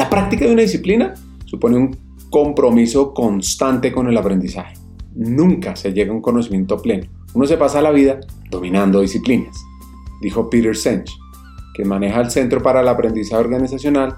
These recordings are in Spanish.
La práctica de una disciplina supone un compromiso constante con el aprendizaje. Nunca se llega a un conocimiento pleno. Uno se pasa la vida dominando disciplinas, dijo Peter Senge, que maneja el Centro para el Aprendizaje Organizacional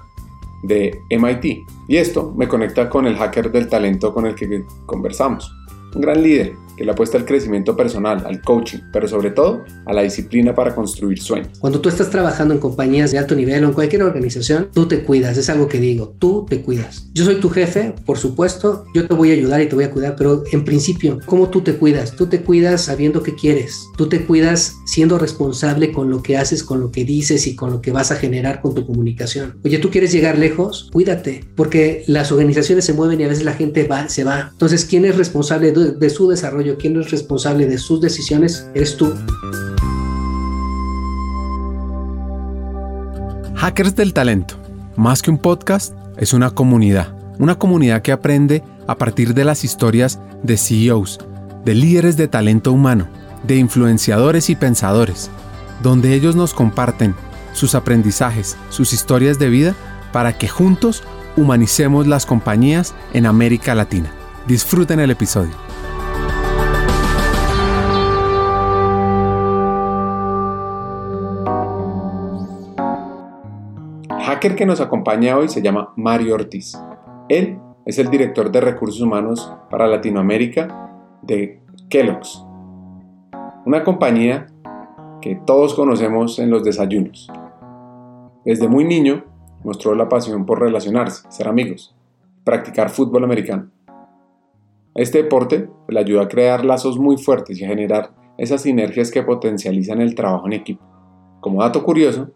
de MIT. Y esto me conecta con el hacker del talento con el que conversamos. Un gran líder que le apuesta al crecimiento personal, al coaching, pero sobre todo a la disciplina para construir sueños. Cuando tú estás trabajando en compañías de alto nivel o en cualquier organización, tú te cuidas, es algo que digo, tú te cuidas. Yo soy tu jefe, por supuesto, yo te voy a ayudar y te voy a cuidar, pero en principio, ¿cómo tú te cuidas? Tú te cuidas sabiendo qué quieres, tú te cuidas siendo responsable con lo que haces, con lo que dices y con lo que vas a generar con tu comunicación. Oye, tú quieres llegar lejos, cuídate, porque las organizaciones se mueven y a veces la gente va, se va. Entonces, ¿quién es responsable de, de su desarrollo? Quién es responsable de sus decisiones, eres tú. Hackers del Talento. Más que un podcast, es una comunidad. Una comunidad que aprende a partir de las historias de CEOs, de líderes de talento humano, de influenciadores y pensadores, donde ellos nos comparten sus aprendizajes, sus historias de vida, para que juntos humanicemos las compañías en América Latina. Disfruten el episodio. Hacker que nos acompaña hoy se llama Mario Ortiz. Él es el director de recursos humanos para Latinoamérica de Kellogg's, una compañía que todos conocemos en los desayunos. Desde muy niño mostró la pasión por relacionarse, ser amigos, practicar fútbol americano. Este deporte le ayudó a crear lazos muy fuertes y a generar esas sinergias que potencializan el trabajo en equipo. Como dato curioso,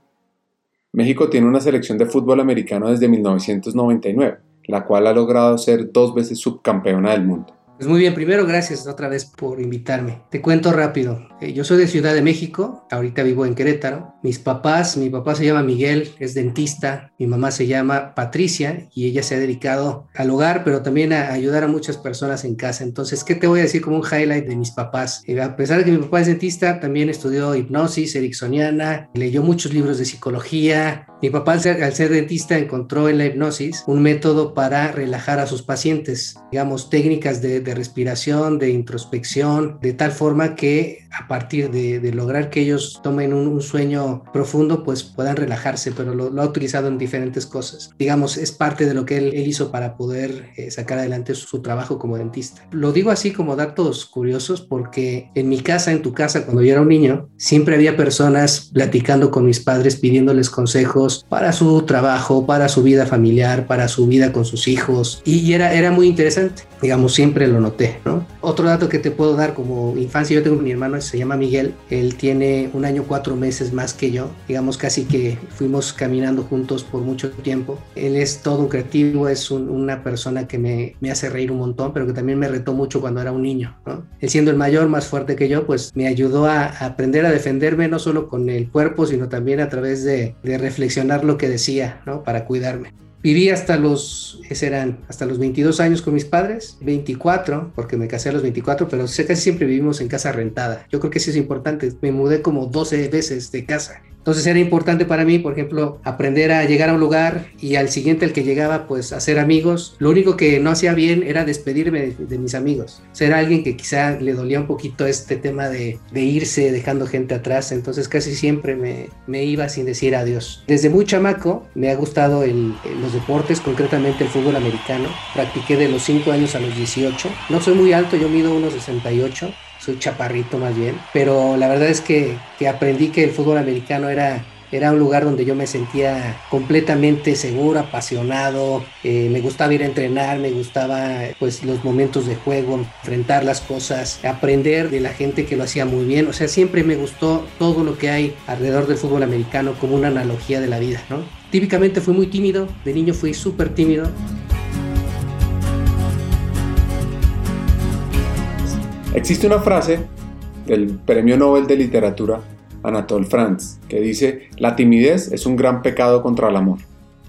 México tiene una selección de fútbol americano desde 1999, la cual ha logrado ser dos veces subcampeona del mundo. Pues muy bien, primero gracias otra vez por invitarme. Te cuento rápido. Eh, yo soy de Ciudad de México, ahorita vivo en Querétaro. Mis papás, mi papá se llama Miguel, es dentista, mi mamá se llama Patricia y ella se ha dedicado al hogar, pero también a ayudar a muchas personas en casa. Entonces, ¿qué te voy a decir como un highlight de mis papás? Eh, a pesar de que mi papá es dentista, también estudió hipnosis ericksoniana, leyó muchos libros de psicología, mi papá, al ser, dentista, encontró en la hipnosis un método para relajar a sus pacientes, digamos, técnicas de, respiración, de introspección, de tal forma que a partir de, lograr que ellos tomen un, sueño profundo, pues puedan relajarse, pero lo, ha utilizado en diferentes cosas. Digamos, es parte de lo que él, hizo para poder eh, sacar adelante su, trabajo como dentista. Lo digo así como datos curiosos porque en mi casa, en tu casa, cuando yo era un niño, siempre había personas platicando con mis padres, pidiéndoles consejos, para su trabajo, para su vida familiar, para su vida con sus hijos. Y era, era muy interesante, digamos, siempre lo noté, ¿no? Otro dato que te puedo dar como infancia, yo tengo mi hermano, se llama Miguel, él tiene un año, cuatro meses más que yo, digamos casi que fuimos caminando juntos por mucho tiempo. Él es todo un creativo, es una persona que me, hace reír un montón, pero que también me retó mucho cuando era un niño, ¿no? Él siendo el mayor, más fuerte que yo, pues me ayudó a, aprender a defenderme no solo con el cuerpo, sino también a través de, de reflexionar lo que decía, ¿no? Para cuidarme. Viví hasta los, hasta los 22 años con mis padres, 24, porque me casé a los 24, pero casi siempre vivimos en casa rentada. Yo creo que eso es importante. Me mudé como 12 veces de casa. Entonces era importante para mí, por ejemplo, aprender a llegar a un lugar y al siguiente al que llegaba, pues hacer amigos. Lo único que no hacía bien era despedirme de, mis amigos. Ser alguien que quizá le dolía un poquito este tema de, irse dejando gente atrás. Entonces casi siempre me, me, iba sin decir adiós. Desde muy chamaco me ha gustado los deportes, concretamente el fútbol americano. Practiqué de los 5 años a los 18. No soy muy alto, yo mido unos 68 soy chaparrito más bien, pero la verdad es que, que aprendí que el fútbol americano era era un lugar donde yo me sentía completamente seguro, apasionado, eh, me gustaba ir a entrenar, me gustaba pues los momentos de juego, enfrentar las cosas, aprender de la gente que lo hacía muy bien, o sea, siempre me gustó todo lo que hay alrededor del fútbol americano como una analogía de la vida, ¿no? Típicamente fui muy tímido, de niño fui súper tímido, Existe una frase del Premio Nobel de Literatura Anatole France que dice, la timidez es un gran pecado contra el amor.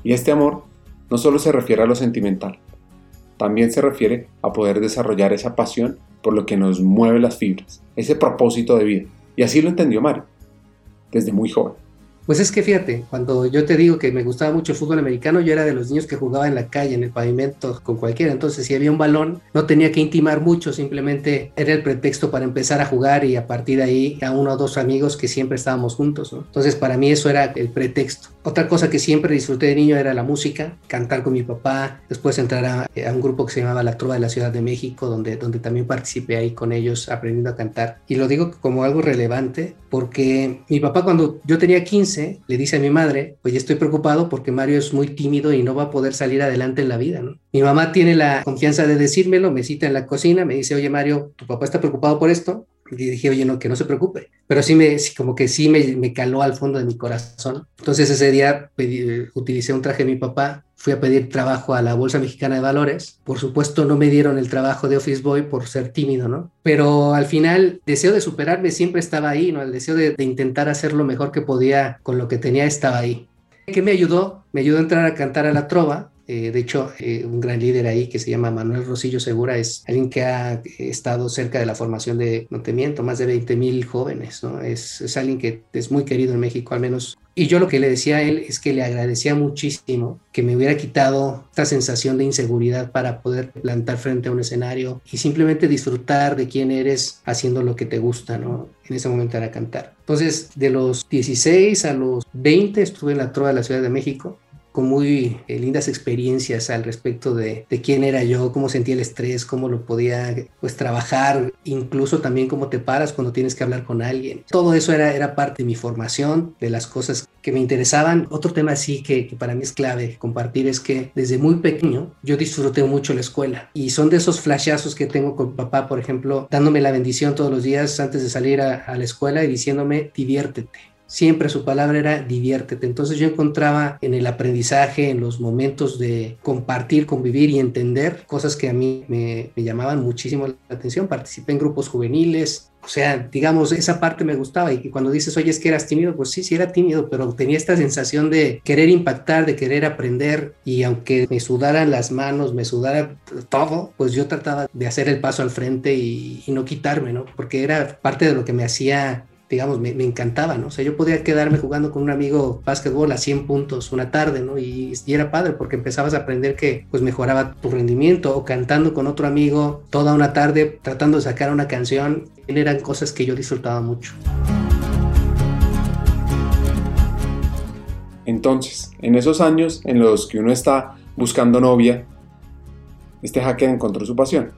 Y este amor no solo se refiere a lo sentimental, también se refiere a poder desarrollar esa pasión por lo que nos mueve las fibras, ese propósito de vida. Y así lo entendió Mario, desde muy joven. Pues es que fíjate, cuando yo te digo que me gustaba mucho el fútbol americano, yo era de los niños que jugaba en la calle, en el pavimento, con cualquiera. Entonces, si había un balón, no tenía que intimar mucho, simplemente era el pretexto para empezar a jugar y a partir de ahí a uno o dos amigos que siempre estábamos juntos. Entonces, para mí eso era el pretexto. Otra cosa que siempre disfruté de niño era la música, cantar con mi papá, después entrar a, a, un grupo que se llamaba La Trova de la Ciudad de México, donde, donde también participé ahí con ellos aprendiendo a cantar. Y lo digo como algo relevante porque mi papá cuando yo tenía 15 le dice a mi madre, pues estoy preocupado porque Mario es muy tímido y no va a poder salir adelante en la vida. Mi mamá tiene la confianza de decírmelo, me cita en la cocina, me dice, oye Mario, tu papá está preocupado por esto. Y dije, oye, no, que no se preocupe. Pero sí me, como que sí me, me caló al fondo de mi corazón. Entonces ese día pedí, utilicé un traje de mi papá, fui a pedir trabajo a la Bolsa Mexicana de Valores. Por supuesto no me dieron el trabajo de Office Boy por ser tímido, ¿no? Pero al final, deseo de superarme siempre estaba ahí, ¿no? El deseo de, de intentar hacer lo mejor que podía con lo que tenía estaba ahí. ¿Qué me ayudó? Me ayudó a entrar a cantar a la trova, eh, de hecho, eh, un gran líder ahí que se llama Manuel Rosillo Segura es alguien que ha estado cerca de la formación de, no más de 20 mil jóvenes, ¿no? Es, alguien que es muy querido en México, al menos. Y yo lo que le decía a él es que le agradecía muchísimo que me hubiera quitado esta sensación de inseguridad para poder plantar frente a un escenario y simplemente disfrutar de quién eres haciendo lo que te gusta. En ese momento era cantar. Entonces, de los 16 a los 20 estuve en la Trova de la Ciudad de México muy eh, lindas experiencias al respecto de, quién era yo, cómo sentía el estrés, cómo lo podía pues trabajar, incluso también cómo te paras cuando tienes que hablar con alguien. Todo eso era, era parte de mi formación, de las cosas que me interesaban. Otro tema sí que, para mí es clave compartir es que desde muy pequeño yo disfruté mucho la escuela y son de esos flashazos que tengo con papá, por ejemplo, dándome la bendición todos los días antes de salir a la escuela y diciéndome diviértete siempre su palabra era diviértete. Entonces yo encontraba en el aprendizaje, en los momentos de compartir, convivir y entender cosas que a mí me, llamaban muchísimo la atención. Participé en grupos juveniles. O sea, digamos, esa parte me gustaba y cuando dices, oye, es que eras tímido, pues sí, sí era tímido, pero tenía esta sensación de querer impactar, de querer aprender y aunque me sudaran las manos, me sudara todo, pues yo trataba de hacer el paso al frente y, y no quitarme, ¿no? Porque era parte de lo que me hacía digamos, me, me, encantaba, ¿no? O sea, yo podía quedarme jugando con un amigo básquetbol a 100 puntos una tarde, ¿no? Y, y, era padre porque empezabas a aprender que pues mejoraba tu rendimiento o cantando con otro amigo toda una tarde tratando de sacar una canción, eran cosas que yo disfrutaba mucho. Entonces, en esos años en los que uno está buscando novia, este hacker encontró su pasión.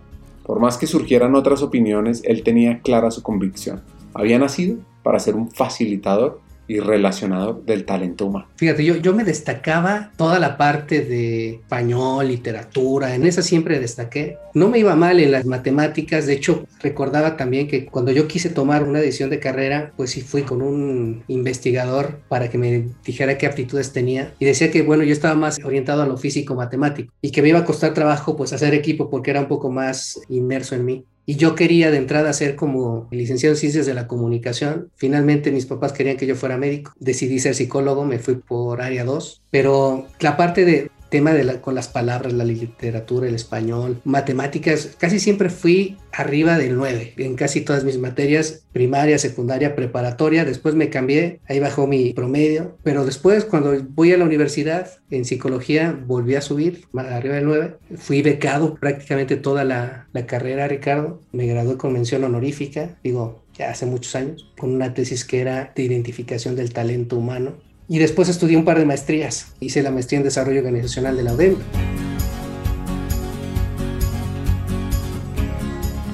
Por más que surgieran otras opiniones, él tenía clara su convicción había nacido para ser un facilitador y relacionador del talento humano. Fíjate, yo, yo me destacaba toda la parte de español, literatura, en esa siempre destaqué. No me iba mal en las matemáticas, de hecho recordaba también que cuando yo quise tomar una decisión de carrera, pues sí fui con un investigador para que me dijera qué aptitudes tenía y decía que bueno, yo estaba más orientado a lo físico matemático y que me iba a costar trabajo pues hacer equipo porque era un poco más inmerso en mí. Y yo quería de entrada ser como licenciado en ciencias de la comunicación. Finalmente mis papás querían que yo fuera médico. Decidí ser psicólogo, me fui por área 2. Pero la parte de tema de la, con las palabras, la literatura, el español, matemáticas, casi siempre fui arriba del 9 en casi todas mis materias, primaria, secundaria, preparatoria. Después me cambié, ahí bajó mi promedio. Pero después, cuando voy a la universidad en psicología, volví a subir arriba del 9. Fui becado prácticamente toda la, la carrera, Ricardo. Me gradué con mención honorífica, digo, ya hace muchos años, con una tesis que era de identificación del talento humano y después estudié un par de maestrías. Hice la maestría en desarrollo organizacional de la UDEM.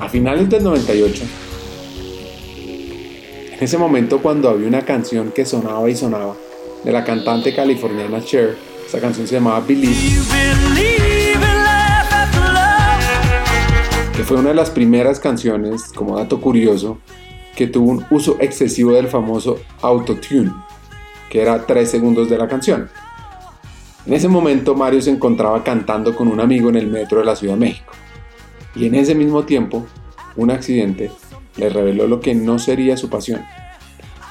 A finales del 98, en ese momento cuando había una canción que sonaba y sonaba de la cantante californiana Cher, esa canción se llamaba Believe, que fue una de las primeras canciones, como dato curioso, que tuvo un uso excesivo del famoso autotune que era 3 segundos de la canción. En ese momento Mario se encontraba cantando con un amigo en el metro de la Ciudad de México. Y en ese mismo tiempo, un accidente le reveló lo que no sería su pasión,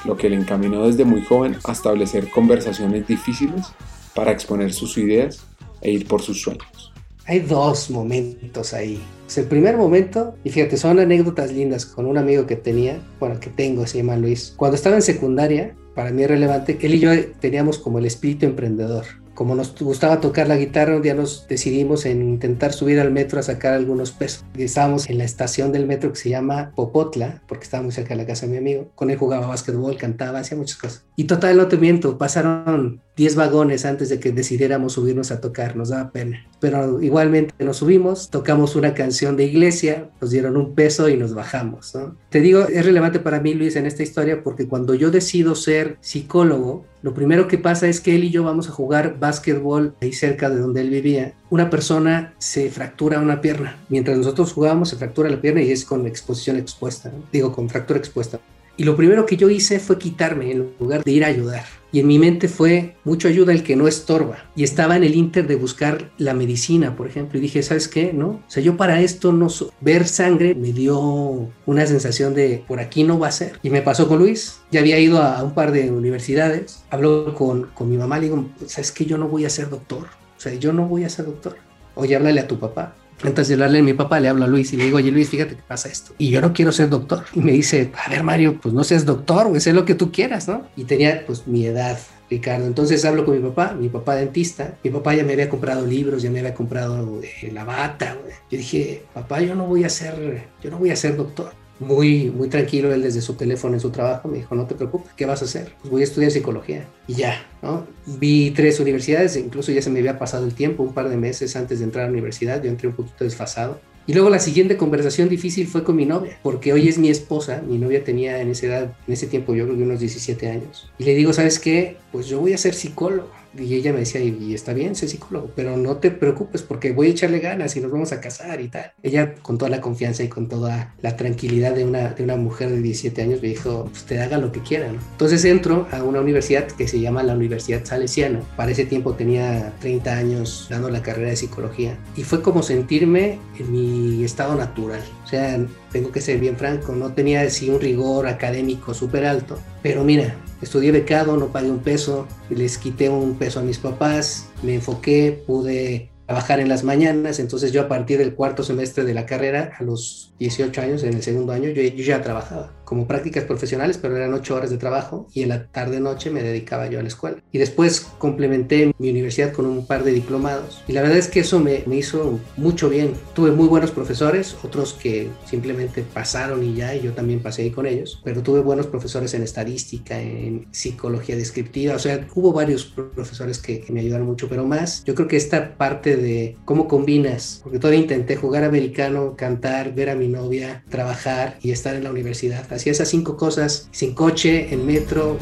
lo que le encaminó desde muy joven a establecer conversaciones difíciles para exponer sus ideas e ir por sus sueños. Hay dos momentos ahí. el primer momento, y fíjate, son anécdotas lindas con un amigo que tenía, bueno, que tengo, se llama Luis. Cuando estaba en secundaria, para mí es relevante, él y yo teníamos como el espíritu emprendedor como nos gustaba tocar la guitarra, un día nos decidimos en intentar subir al metro a sacar algunos pesos. Y estábamos en la estación del metro que se llama Popotla, porque estaba muy cerca de la casa de mi amigo. Con él jugaba básquetbol, cantaba, hacía muchas cosas. Y total, no te miento, pasaron 10 vagones antes de que decidiéramos subirnos a tocar, nos daba pena. Pero igualmente nos subimos, tocamos una canción de iglesia, nos dieron un peso y nos bajamos. Te digo, es relevante para mí, Luis, en esta historia, porque cuando yo decido ser psicólogo, lo primero que pasa es que él y yo vamos a jugar básquetbol ahí cerca de donde él vivía. Una persona se fractura una pierna. Mientras nosotros jugábamos, se fractura la pierna y es con exposición expuesta. Digo, con fractura expuesta. Y lo primero que yo hice fue quitarme en lugar de ir a ayudar. Y en mi mente fue mucho ayuda el que no estorba. Y estaba en el inter de buscar la medicina, por ejemplo. Y dije, ¿sabes qué? No. O sea, yo para esto no... Ver sangre me dio una sensación de por aquí no va a ser. Y me pasó con Luis. Ya había ido a un par de universidades. Habló con, con mi mamá. Le digo, ¿sabes qué? Yo no voy a ser doctor. O sea, yo no voy a ser doctor. Oye, háblale a tu papá. Antes de hablarle a mi papá, le hablo a Luis y le digo, oye Luis, fíjate que pasa esto. Y yo no quiero ser doctor. Y me dice, a ver Mario, pues no seas doctor, güey, sé lo que tú quieras, ¿no? Y tenía pues mi edad, Ricardo. Entonces hablo con mi papá, mi papá dentista. Mi papá ya me había comprado libros, ya me había comprado eh, la bata. Yo dije, papá, yo no voy a ser, yo no voy a ser doctor muy, muy tranquilo él desde su teléfono en su trabajo, me dijo, no te preocupes, ¿qué vas a hacer? Pues voy a estudiar psicología. Y ya, ¿no? Vi tres universidades, incluso ya se me había pasado el tiempo, un par de meses antes de entrar a la universidad, yo entré un poquito desfasado. Y luego la siguiente conversación difícil fue con mi novia, porque hoy es mi esposa, mi novia tenía en esa edad, en ese tiempo yo creo que unos 17 años. Y le digo, ¿sabes qué? Pues yo voy a ser psicólogo. Y ella me decía, y, está bien, sé psicólogo, pero no te preocupes porque voy a echarle ganas y nos vamos a casar y tal. Ella con toda la confianza y con toda la tranquilidad de una, de una mujer de 17 años me dijo, usted haga lo que quiera. Entonces entro a una universidad que se llama la Universidad Salesiana. Para ese tiempo tenía 30 años dando la carrera de psicología y fue como sentirme en mi estado natural. O sea, tengo que ser bien franco, no tenía así un rigor académico súper alto, pero mira, Estudié becado, no pagué un peso, les quité un peso a mis papás, me enfoqué, pude trabajar en las mañanas, entonces yo a partir del cuarto semestre de la carrera, a los 18 años, en el segundo año, yo, yo ya trabajaba como prácticas profesionales, pero eran ocho horas de trabajo y en la tarde-noche me dedicaba yo a la escuela. Y después complementé mi universidad con un par de diplomados y la verdad es que eso me, me hizo mucho bien. Tuve muy buenos profesores, otros que simplemente pasaron y ya, y yo también pasé ahí con ellos, pero tuve buenos profesores en estadística, en psicología descriptiva, o sea, hubo varios profesores que, que me ayudaron mucho, pero más, yo creo que esta parte de cómo combinas, porque todavía intenté jugar americano, cantar, ver a mi novia, trabajar y estar en la universidad Hacía esas cinco cosas sin coche, en metro.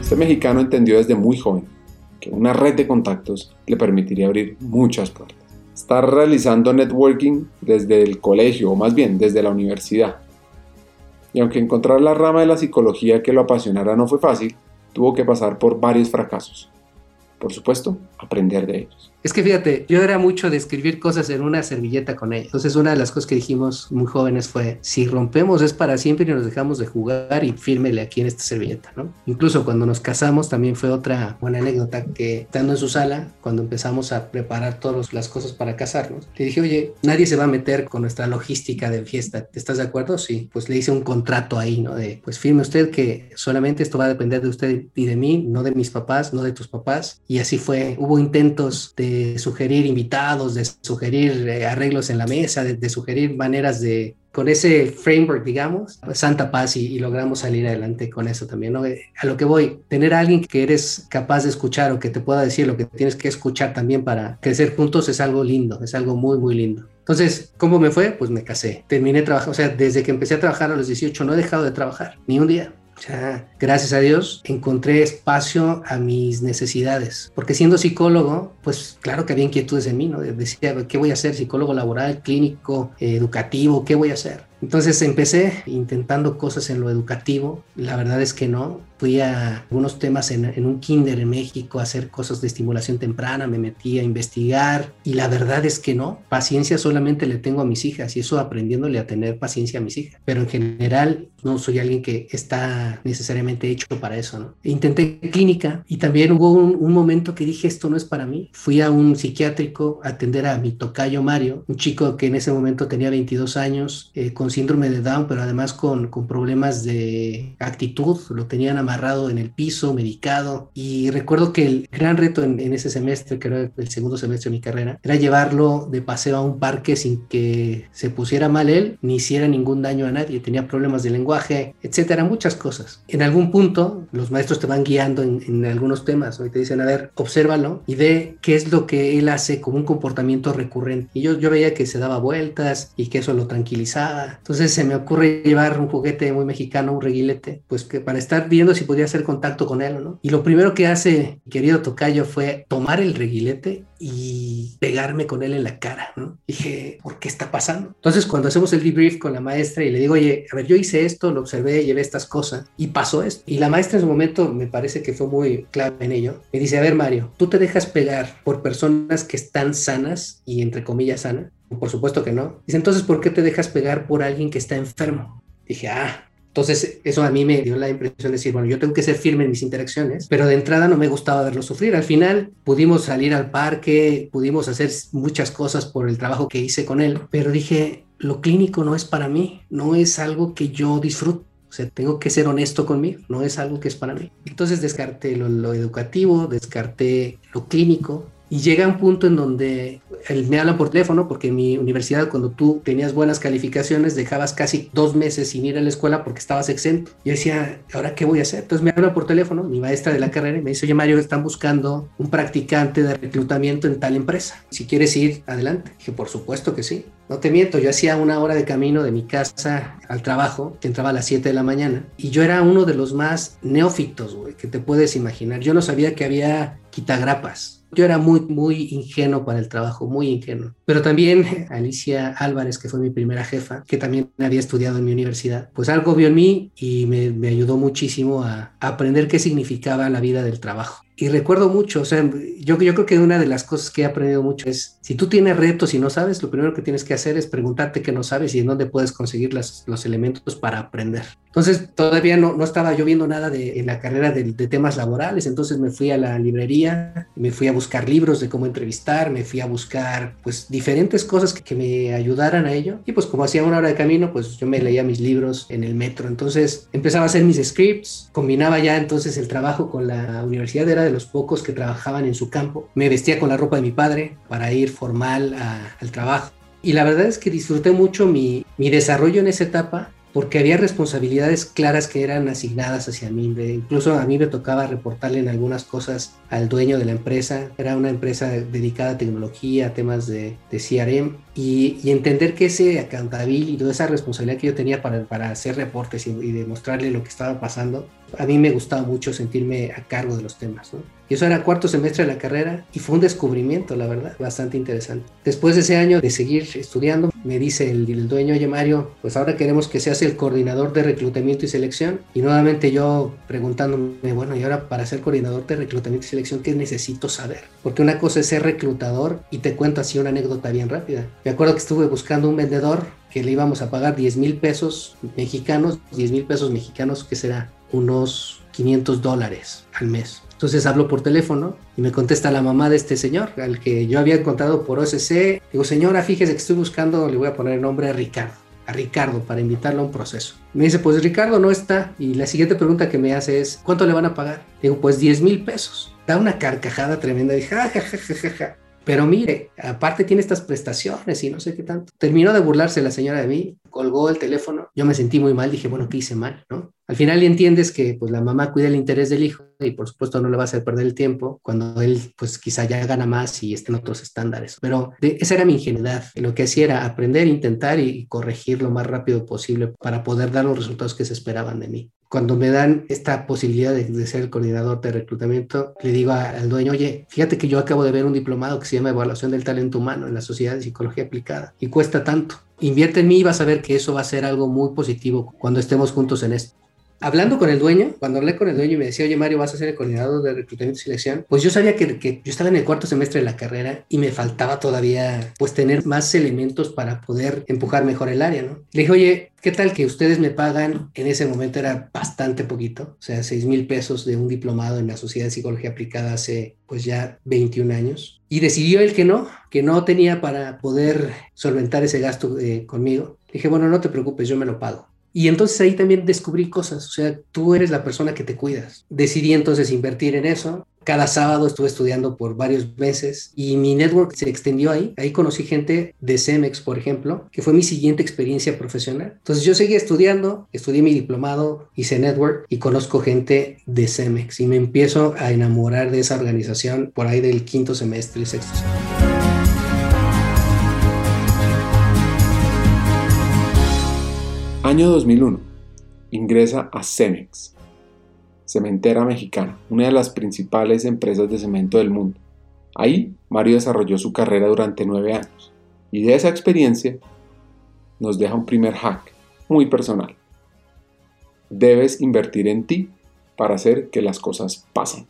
Este mexicano entendió desde muy joven que una red de contactos le permitiría abrir muchas puertas. Está realizando networking desde el colegio, o más bien desde la universidad. Y aunque encontrar la rama de la psicología que lo apasionara no fue fácil, tuvo que pasar por varios fracasos. Por supuesto, aprender de ellos. Es que fíjate, yo era mucho de escribir cosas en una servilleta con ella. Entonces una de las cosas que dijimos muy jóvenes fue, si rompemos es para siempre y nos dejamos de jugar y fírmele aquí en esta servilleta, ¿no? Incluso cuando nos casamos también fue otra buena anécdota que estando en su sala, cuando empezamos a preparar todas las cosas para casarnos, le dije, oye, nadie se va a meter con nuestra logística de fiesta, ¿estás de acuerdo? Sí, pues le hice un contrato ahí, ¿no? De, pues firme usted que solamente esto va a depender de usted y de mí, no de mis papás, no de tus papás. Y así fue, hubo intentos de sugerir invitados, de sugerir eh, arreglos en la mesa, de, sugerir maneras de, con ese framework, digamos, santa paz y, logramos salir adelante con eso también. Eh, a lo que voy, tener a alguien que eres capaz de escuchar o que te pueda decir lo que tienes que escuchar también para crecer juntos es algo lindo, es algo muy, muy lindo. Entonces, ¿cómo me fue? Pues me casé. Terminé trabajando, o sea, desde que empecé a trabajar a los 18 no he dejado de trabajar, ni un día. Gracias a Dios encontré espacio a mis necesidades, porque siendo psicólogo, pues claro que había inquietudes en mí, ¿no? Decía, ¿qué voy a hacer? Psicólogo laboral, clínico, educativo, ¿qué voy a hacer? Entonces empecé intentando cosas en lo educativo, la verdad es que no, fui a algunos temas en, un kinder en México a hacer cosas de estimulación temprana, me metí a investigar y la verdad es que no, paciencia solamente le tengo a mis hijas y eso aprendiéndole a tener paciencia a mis hijas, pero en general no soy alguien que está necesariamente hecho para eso. Intenté clínica y también hubo un, momento que dije esto no es para mí, fui a un psiquiátrico a atender a mi tocayo Mario, un chico que en ese momento tenía 22 años eh, con síndrome de Down, pero además con, con problemas de actitud, lo tenían amarrado en el piso, medicado. Y recuerdo que el gran reto en, ese semestre, que era el segundo semestre de mi carrera, era llevarlo de paseo a un parque sin que se pusiera mal él ni hiciera ningún daño a nadie. Tenía problemas de lenguaje, etcétera, muchas cosas. En algún punto, los maestros te van guiando en, algunos temas y te dicen, a ver, obsérvalo y ve qué es lo que él hace como un comportamiento recurrente. Y yo, yo veía que se daba vueltas y que eso lo tranquilizaba. Entonces se me ocurre llevar un juguete muy mexicano, un reguilete, pues que para estar viendo si podía hacer contacto con él, ¿no? Y lo primero que hace mi querido Tocayo fue tomar el reguilete y pegarme con él en la cara, ¿no? Dije, ¿por qué está pasando? Entonces, cuando hacemos el debrief con la maestra y le digo, oye, a ver, yo hice esto, lo observé, llevé estas cosas y pasó esto. Y la maestra en su momento me parece que fue muy clave en ello. Me dice, a ver, Mario, tú te dejas pegar por personas que están sanas y entre comillas sanas. Por supuesto que no. Dice, entonces, ¿por qué te dejas pegar por alguien que está enfermo? Dije, ah, entonces, eso a mí me dio la impresión de decir, bueno, yo tengo que ser firme en mis interacciones, pero de entrada no me gustaba verlo sufrir. Al final pudimos salir al parque, pudimos hacer muchas cosas por el trabajo que hice con él, pero dije, lo clínico no es para mí, no es algo que yo disfruto. O sea, tengo que ser honesto conmigo, no es algo que es para mí. Entonces descarté lo, lo educativo, descarté lo clínico y llega un punto en donde él me habla por teléfono, porque en mi universidad, cuando tú tenías buenas calificaciones, dejabas casi dos meses sin ir a la escuela porque estabas exento. Yo decía, ¿ahora qué voy a hacer? Entonces me habla por teléfono, mi maestra de la carrera, y me dice, oye Mario, están buscando un practicante de reclutamiento en tal empresa. Si quieres ir, adelante. Dije, por supuesto que sí. No te miento, yo hacía una hora de camino de mi casa al trabajo, que entraba a las 7 de la mañana, y yo era uno de los más neófitos, güey, que te puedes imaginar. Yo no sabía que había quitagrapas yo era muy, muy ingenuo para el trabajo, muy ingenuo. Pero también Alicia Álvarez, que fue mi primera jefa, que también había estudiado en mi universidad, pues algo vio en mí y me, me ayudó muchísimo a aprender qué significaba la vida del trabajo y recuerdo mucho, o sea, yo, yo creo que una de las cosas que he aprendido mucho es, si tú tienes retos y no sabes, lo primero que tienes que hacer es preguntarte qué no sabes y en dónde puedes conseguir las, los elementos para aprender. Entonces, todavía no, no estaba yo viendo nada de, en la carrera de, de, temas laborales, entonces me fui a la librería, me fui a buscar libros de cómo entrevistar, me fui a buscar, pues, diferentes cosas que, que me ayudaran a ello. Y pues como hacía una hora de camino, pues yo me leía mis libros en el metro. Entonces, empezaba a hacer mis scripts, combinaba ya entonces el trabajo con la universidad, de los pocos que trabajaban en su campo. Me vestía con la ropa de mi padre para ir formal al trabajo. Y la verdad es que disfruté mucho mi, mi desarrollo en esa etapa porque había responsabilidades claras que eran asignadas hacia mí. incluso a mí me tocaba reportarle en algunas cosas al dueño de la empresa. Era una empresa dedicada a tecnología, a temas de, de CRM, y, entender que ese accountability toda esa responsabilidad que yo tenía para, para hacer reportes y, demostrarle lo que estaba pasando, a mí me gustaba mucho sentirme a cargo de los temas. Y eso era cuarto semestre de la carrera y fue un descubrimiento, la verdad, bastante interesante. Después de ese año de seguir estudiando, me dice el, el dueño, oye Mario, pues ahora queremos que seas el coordinador de reclutamiento y selección. Y nuevamente yo preguntándome, bueno, y ahora para ser coordinador de reclutamiento y selección, ¿qué necesito saber? Porque una cosa es ser reclutador y te cuento así una anécdota bien rápida. Me acuerdo que estuve buscando un vendedor que le íbamos a pagar 10 mil pesos mexicanos, 10 mil pesos mexicanos, que será unos 500 dólares al mes. Entonces hablo por teléfono y me contesta la mamá de este señor, al que yo había encontrado por OSC. Digo, señora, fíjese que estoy buscando, le voy a poner el nombre a Ricardo, a Ricardo, para invitarlo a un proceso. Me dice, pues Ricardo no está. Y la siguiente pregunta que me hace es, ¿cuánto le van a pagar? Digo, pues 10 mil pesos. Da una carcajada tremenda. Dije, ja, ja, ja, ja, ja. Pero mire, aparte tiene estas prestaciones y no sé qué tanto. Terminó de burlarse la señora de mí, colgó el teléfono. Yo me sentí muy mal, dije, bueno, ¿qué hice mal? ¿no? Al final entiendes que pues la mamá cuida el interés del hijo y por supuesto no le va a hacer perder el tiempo cuando él pues quizá ya gana más y esté otros estándares. Pero esa era mi ingenuidad. Lo que hacía era aprender, intentar y corregir lo más rápido posible para poder dar los resultados que se esperaban de mí cuando me dan esta posibilidad de, ser el coordinador de reclutamiento, le digo al dueño, oye, fíjate que yo acabo de ver un diplomado que se llama Evaluación del Talento Humano en la Sociedad de Psicología Aplicada y cuesta tanto. invierte en mí y vas a ver que eso va a ser algo muy positivo cuando estemos juntos en esto hablando con el dueño, cuando hablé con el dueño y me decía, oye Mario, vas a ser el coordinador de reclutamiento y selección, pues yo sabía que, que, yo estaba en el cuarto semestre de la carrera y me faltaba todavía pues tener más elementos para poder empujar mejor el área, ¿no? Le dije, oye, ¿qué tal que ustedes me pagan? En ese momento era bastante poquito, o sea, 6 mil pesos de un diplomado en la Sociedad de Psicología Aplicada hace pues ya 21 años. Y decidió él que no, que no tenía para poder solventar ese gasto eh, conmigo. Le dije, bueno, no te preocupes, yo me lo pago. Y entonces ahí también descubrí cosas, o sea, tú eres la persona que te cuidas. Decidí entonces invertir en eso. Cada sábado estuve estudiando por varios meses y mi network se extendió ahí. Ahí conocí gente de Cemex, por ejemplo, que fue mi siguiente experiencia profesional. Entonces yo seguí estudiando, estudié mi diplomado, hice network y conozco gente de Cemex y me empiezo a enamorar de esa organización por ahí del quinto semestre, sexto semestre. Año 2001. Ingresa a Cemex, cementera mexicana, una de las principales empresas de cemento del mundo. Ahí, Mario desarrolló su carrera durante nueve años y de esa experiencia nos deja un primer hack muy personal. Debes invertir en ti para hacer que las cosas pasen.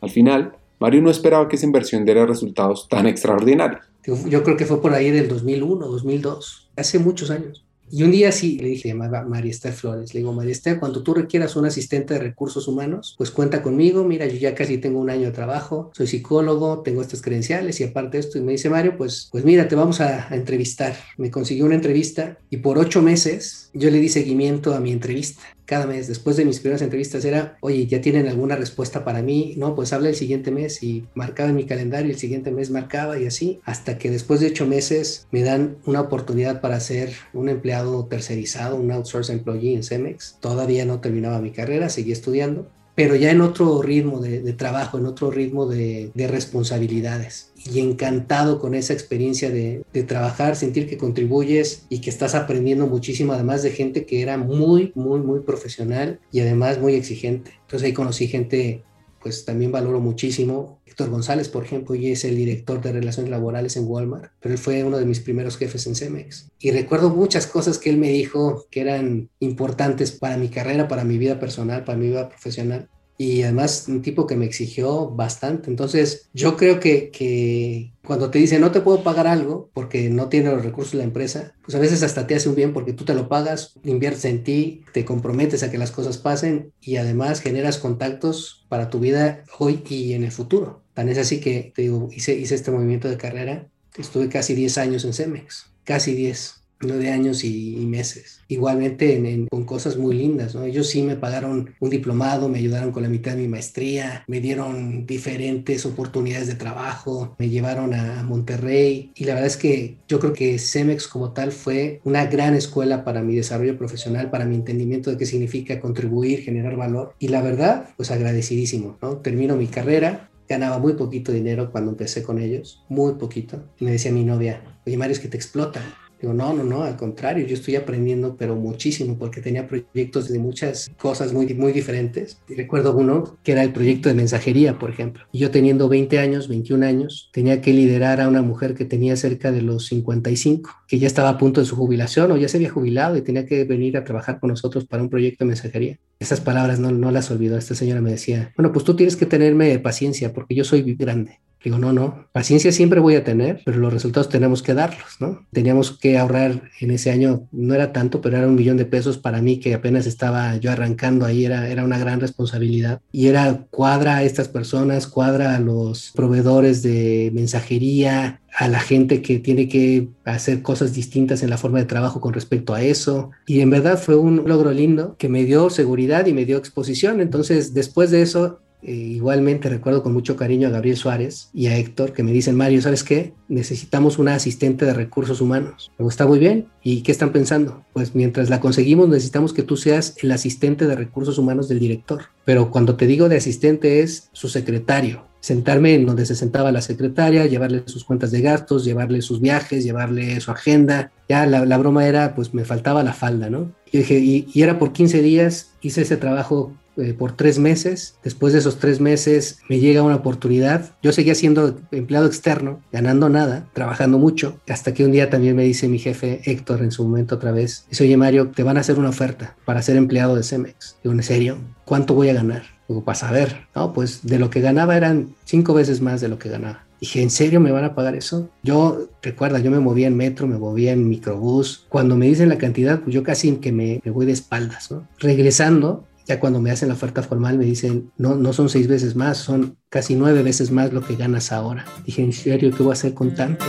Al final, Mario no esperaba que esa inversión diera resultados tan extraordinarios. Yo creo que fue por ahí del 2001, 2002, hace muchos años. Y un día sí le dije, llamaba María Esther Flores, le digo, María Esther, cuando tú requieras un asistente de recursos humanos, pues cuenta conmigo, mira, yo ya casi tengo un año de trabajo, soy psicólogo, tengo estas credenciales y aparte de esto, y me dice Mario, pues, pues mira, te vamos a, a entrevistar. Me consiguió una entrevista y por ocho meses yo le di seguimiento a mi entrevista cada mes, después de mis primeras entrevistas, era, oye, ¿ya tienen alguna respuesta para mí? No, pues habla el siguiente mes y marcaba en mi calendario, el siguiente mes marcaba y así, hasta que después de ocho meses me dan una oportunidad para ser un empleado tercerizado, un outsource employee en Cemex. Todavía no terminaba mi carrera, seguí estudiando pero ya en otro ritmo de, trabajo, en otro ritmo de, responsabilidades. Y encantado con esa experiencia de, de, trabajar, sentir que contribuyes y que estás aprendiendo muchísimo, además de gente que era muy, muy, muy profesional y además muy exigente. Entonces ahí conocí gente pues también valoro muchísimo. Héctor González, por ejemplo, y es el director de relaciones laborales en Walmart, pero él fue uno de mis primeros jefes en Cemex. Y recuerdo muchas cosas que él me dijo que eran importantes para mi carrera, para mi vida personal, para mi vida profesional y además un tipo que me exigió bastante. Entonces, yo creo que, que, cuando te dice no te puedo pagar algo porque no tiene los recursos la empresa, pues a veces hasta te hace un bien porque tú te lo pagas, inviertes en ti, te comprometes a que las cosas pasen y además generas contactos para tu vida hoy y en el futuro. Tan es así que, te hice, hice este movimiento de carrera, estuve casi 10 años en Cemex, casi 10 de años y, meses. Igualmente con cosas muy lindas, ¿no? Ellos sí me pagaron un diplomado, me ayudaron con la mitad de mi maestría, me dieron diferentes oportunidades de trabajo, me llevaron a Monterrey y la verdad es que yo creo que Cemex como tal fue una gran escuela para mi desarrollo profesional, para mi entendimiento de qué significa contribuir, generar valor y la verdad, pues agradecidísimo, ¿no? Termino mi carrera, ganaba muy poquito dinero cuando empecé con ellos, muy poquito. Y me decía mi novia, oye Mario, es que te explotan. Digo, no, no, no, al contrario, yo estoy aprendiendo, pero muchísimo, porque tenía proyectos de muchas cosas muy, muy diferentes. Y recuerdo uno que era el proyecto de mensajería, por ejemplo. Y yo teniendo 20 años, 21 años, tenía que liderar a una mujer que tenía cerca de los 55, que ya estaba a punto de su jubilación o ya se había jubilado y tenía que venir a trabajar con nosotros para un proyecto de mensajería. Esas palabras no, no las olvidó. Esta señora me decía, bueno, pues tú tienes que tenerme paciencia porque yo soy grande. Digo, no, no, paciencia siempre voy a tener, pero los resultados tenemos que darlos, ¿no? Teníamos que ahorrar en ese año, no era tanto, pero era un millón de pesos para mí que apenas estaba yo arrancando ahí, era, era una gran responsabilidad. Y era cuadra a estas personas, cuadra a los proveedores de mensajería, a la gente que tiene que hacer cosas distintas en la forma de trabajo con respecto a eso. Y en verdad fue un logro lindo que me dio seguridad y me dio exposición. Entonces, después de eso, eh, igualmente recuerdo con mucho cariño a Gabriel Suárez y a Héctor que me dicen, Mario, ¿sabes qué? Necesitamos una asistente de recursos humanos. Me está muy bien. ¿Y qué están pensando? Pues mientras la conseguimos necesitamos que tú seas el asistente de recursos humanos del director. Pero cuando te digo de asistente es su secretario. Sentarme en donde se sentaba la secretaria, llevarle sus cuentas de gastos, llevarle sus viajes, llevarle su agenda. Ya la, la broma era, pues me faltaba la falda, ¿no? Y, dije, y, era por 15 días, hice ese trabajo eh, por tres meses. Después de esos tres meses me llega una oportunidad. Yo seguía siendo empleado externo, ganando nada, trabajando mucho, hasta que un día también me dice mi jefe Héctor en su momento otra vez, dice, oye Mario, te van a hacer una oferta para ser empleado de Cemex. Digo, ¿en serio? ¿Cuánto voy a ganar? Digo, para saber, ¿no? Pues de lo que ganaba eran cinco veces más de lo que ganaba. Dije, ¿en serio me van a pagar eso? Yo, recuerda, yo me movía en metro, me movía en microbús. Cuando me dicen la cantidad, pues yo casi que me, me voy de espaldas, ¿no? Regresando, ya cuando me hacen la oferta formal me dicen, no, no son seis veces más, son casi nueve veces más lo que ganas ahora. Dije, ¿en serio qué voy a hacer con tanto?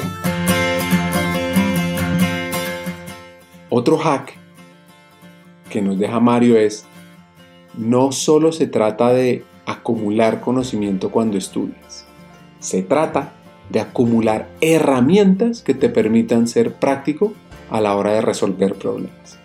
Otro hack que nos deja Mario es, no solo se trata de acumular conocimiento cuando estudias, se trata de acumular herramientas que te permitan ser práctico a la hora de resolver problemas.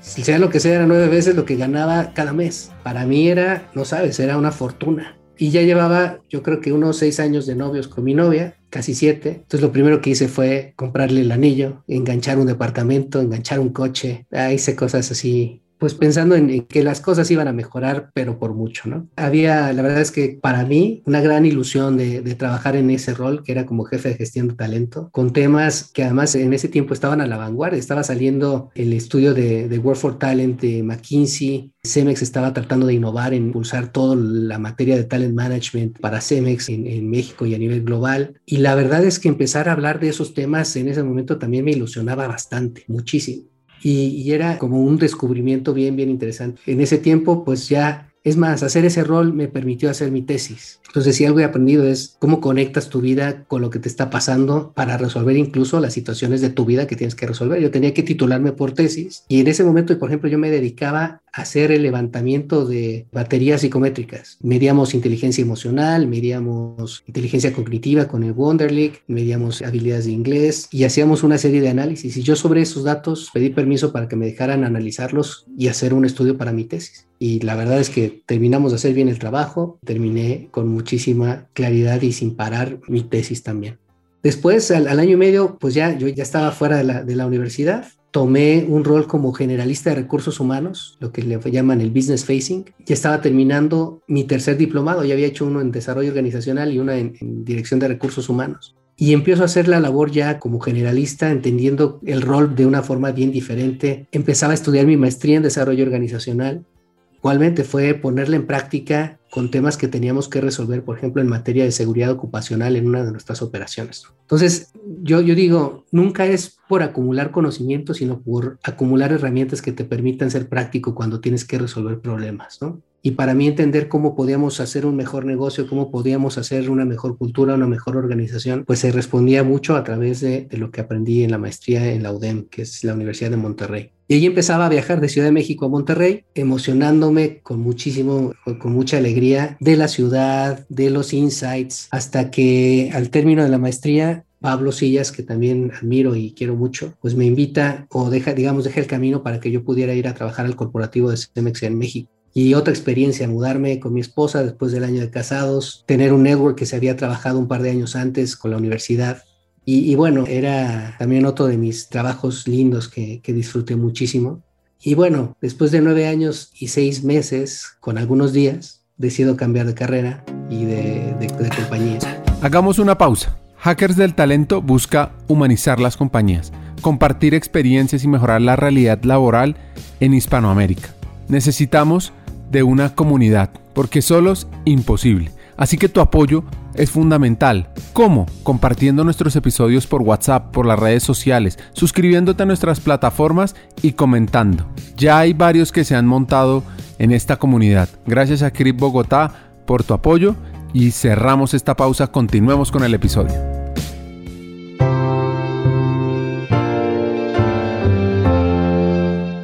Sea lo que sea, era nueve veces lo que ganaba cada mes. Para mí era, no sabes, era una fortuna. Y ya llevaba, yo creo que unos seis años de novios con mi novia, casi siete. Entonces lo primero que hice fue comprarle el anillo, enganchar un departamento, enganchar un coche. Ah, hice cosas así pues pensando en que las cosas iban a mejorar, pero por mucho, ¿no? Había, la verdad es que para mí, una gran ilusión de, trabajar en ese rol, que era como jefe de gestión de talento, con temas que además en ese tiempo estaban a la vanguardia. Estaba saliendo el estudio de, de Work for Talent de McKinsey, Cemex estaba tratando de innovar, en impulsar toda la materia de talent management para Cemex en, en, México y a nivel global. Y la verdad es que empezar a hablar de esos temas en ese momento también me ilusionaba bastante, muchísimo y, era como un descubrimiento bien, bien interesante. En ese tiempo, pues ya, es más, hacer ese rol me permitió hacer mi tesis. Entonces, si algo he aprendido es cómo conectas tu vida con lo que te está pasando para resolver incluso las situaciones de tu vida que tienes que resolver. Yo tenía que titularme por tesis y en ese momento, por ejemplo, yo me dedicaba hacer el levantamiento de baterías psicométricas. Medíamos inteligencia emocional, medíamos inteligencia cognitiva con el Wonderlic, medíamos habilidades de inglés y hacíamos una serie de análisis. Y yo sobre esos datos pedí permiso para que me dejaran analizarlos y hacer un estudio para mi tesis. Y la verdad es que terminamos de hacer bien el trabajo, terminé con muchísima claridad y sin parar mi tesis también. Después, al, año y medio, pues ya yo ya estaba fuera de la, de la universidad tomé un rol como generalista de recursos humanos, lo que le llaman el business facing. Ya estaba terminando mi tercer diplomado, ya había hecho uno en desarrollo organizacional y uno en, en, dirección de recursos humanos. Y empiezo a hacer la labor ya como generalista, entendiendo el rol de una forma bien diferente. Empezaba a estudiar mi maestría en desarrollo organizacional. Igualmente fue ponerla en práctica con temas que teníamos que resolver, por ejemplo, en materia de seguridad ocupacional en una de nuestras operaciones. Entonces, yo, yo digo, nunca es por acumular conocimiento, sino por acumular herramientas que te permitan ser práctico cuando tienes que resolver problemas, ¿no? Y para mí entender cómo podíamos hacer un mejor negocio, cómo podíamos hacer una mejor cultura, una mejor organización, pues se respondía mucho a través de, de lo que aprendí en la maestría en la UDEM, que es la Universidad de Monterrey. Y ahí empezaba a viajar de Ciudad de México a Monterrey, emocionándome con muchísimo, con mucha alegría de la ciudad, de los insights, hasta que al término de la maestría Pablo Sillas, que también admiro y quiero mucho, pues me invita o deja, digamos, deja el camino para que yo pudiera ir a trabajar al corporativo de Cemex en México. Y otra experiencia, mudarme con mi esposa después del año de casados, tener un network que se había trabajado un par de años antes con la universidad, y, bueno, era también otro de mis trabajos lindos que, disfruté muchísimo. Y bueno, después de nueve años y seis meses, con algunos días, decido cambiar de carrera y de compañía. Hagamos una pausa. Hackers del Talento busca humanizar las compañías, compartir experiencias y mejorar la realidad laboral en Hispanoamérica. Necesitamos de una comunidad, porque solos imposible. Así que tu apoyo es fundamental. ¿Cómo? Compartiendo nuestros episodios por WhatsApp, por las redes sociales, suscribiéndote a nuestras plataformas y comentando. Ya hay varios que se han montado en esta comunidad. Gracias a Crip Bogotá por tu apoyo y cerramos esta pausa. Continuemos con el episodio.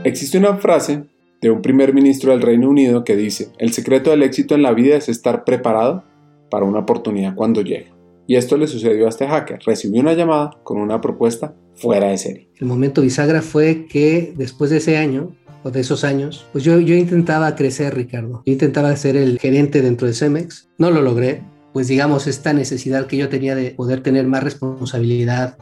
Existe una frase de un primer ministro del Reino Unido que dice, el secreto del éxito en la vida es estar preparado para una oportunidad cuando llegue. Y esto le sucedió a este hacker. Recibió una llamada con una propuesta fuera de serie. El momento bisagra fue que después de ese año, o de esos años, pues yo, yo intentaba crecer, Ricardo. Yo intentaba ser el gerente dentro de Cemex. No lo logré. Pues digamos, esta necesidad que yo tenía de poder tener más responsabilidad,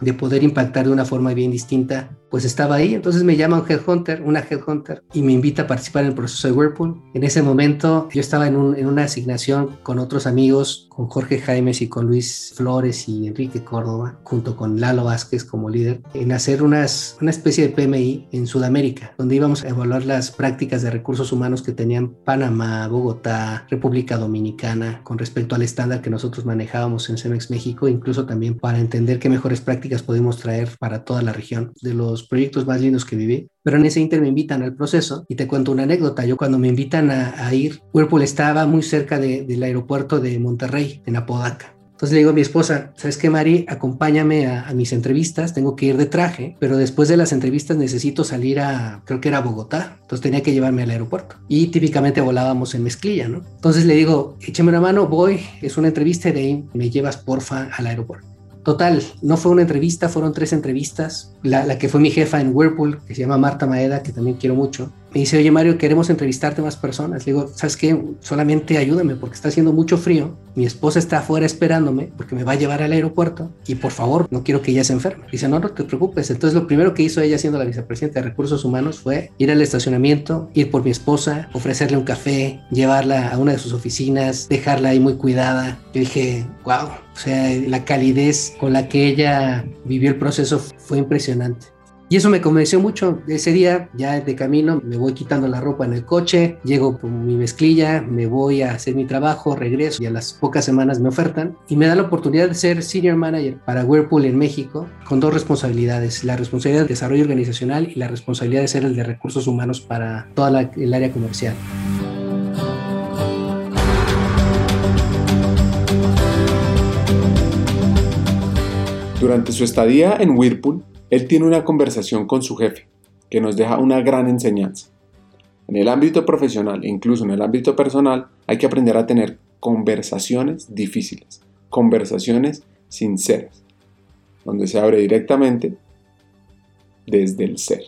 de poder impactar de una forma bien distinta, pues estaba ahí. Entonces me llama un headhunter, una headhunter, y me invita a participar en el proceso de Whirlpool. En ese momento yo estaba en, en una asignación con otros amigos, con Jorge Jaimes y con Luis Flores y Enrique Córdoba, junto con Lalo Vázquez como líder, en hacer unas, una especie de PMI en Sudamérica, donde íbamos a evaluar las prácticas de recursos humanos que tenían Panamá, Bogotá, República Dominicana, con respecto al estándar que nosotros manejábamos en Cemex México, incluso también para entender qué mejores prácticas podemos traer para toda la región. De los proyectos más lindos que viví, pero en ese inter me invitan al proceso y te cuento una anécdota. Yo cuando me invitan a, ir, Whirlpool estaba muy cerca del aeropuerto de Monterrey, en Apodaca. Entonces le digo a mi esposa, ¿sabes qué, Mari? Acompáñame a, mis entrevistas, tengo que ir de traje, pero después de las entrevistas necesito salir a, creo que era Bogotá, entonces tenía que llevarme al aeropuerto. Y típicamente volábamos en mezclilla, ¿no? Entonces le digo, échame una mano, voy, es una entrevista de ahí me llevas porfa al aeropuerto. Total, no fue una entrevista, fueron tres entrevistas. La, que fue mi jefa en Whirlpool, que se llama Marta Maeda, que también quiero mucho, me dice, oye Mario, queremos entrevistarte más personas. Le digo, ¿sabes qué? Solamente ayúdame porque está haciendo mucho frío. Mi esposa está afuera esperándome porque me va a llevar al aeropuerto y por favor, no quiero que ella se enferme. Dice, no, no te preocupes. Entonces lo primero que hizo ella siendo la vicepresidenta de Recursos Humanos fue ir al estacionamiento, ir por mi esposa, ofrecerle un café, llevarla a una de sus oficinas, dejarla ahí muy cuidada. Yo dije, wow, o sea, la calidez con la que ella vivió el proceso fue impresionante. Y eso me convenció mucho. Ese día, ya de camino, me voy quitando la ropa en el coche, llego con mi mezclilla, me voy a hacer mi trabajo, regreso y a las pocas semanas me ofertan y me da la oportunidad de ser Senior Manager para Whirlpool en México con dos responsabilidades, la responsabilidad de desarrollo organizacional y la responsabilidad de ser el de recursos humanos para toda el área comercial. Durante su estadía en Whirlpool, él tiene una conversación con su jefe que nos deja una gran enseñanza. En el ámbito profesional e incluso en el ámbito personal hay que aprender a tener conversaciones difíciles, conversaciones sinceras, donde se abre directamente desde el ser.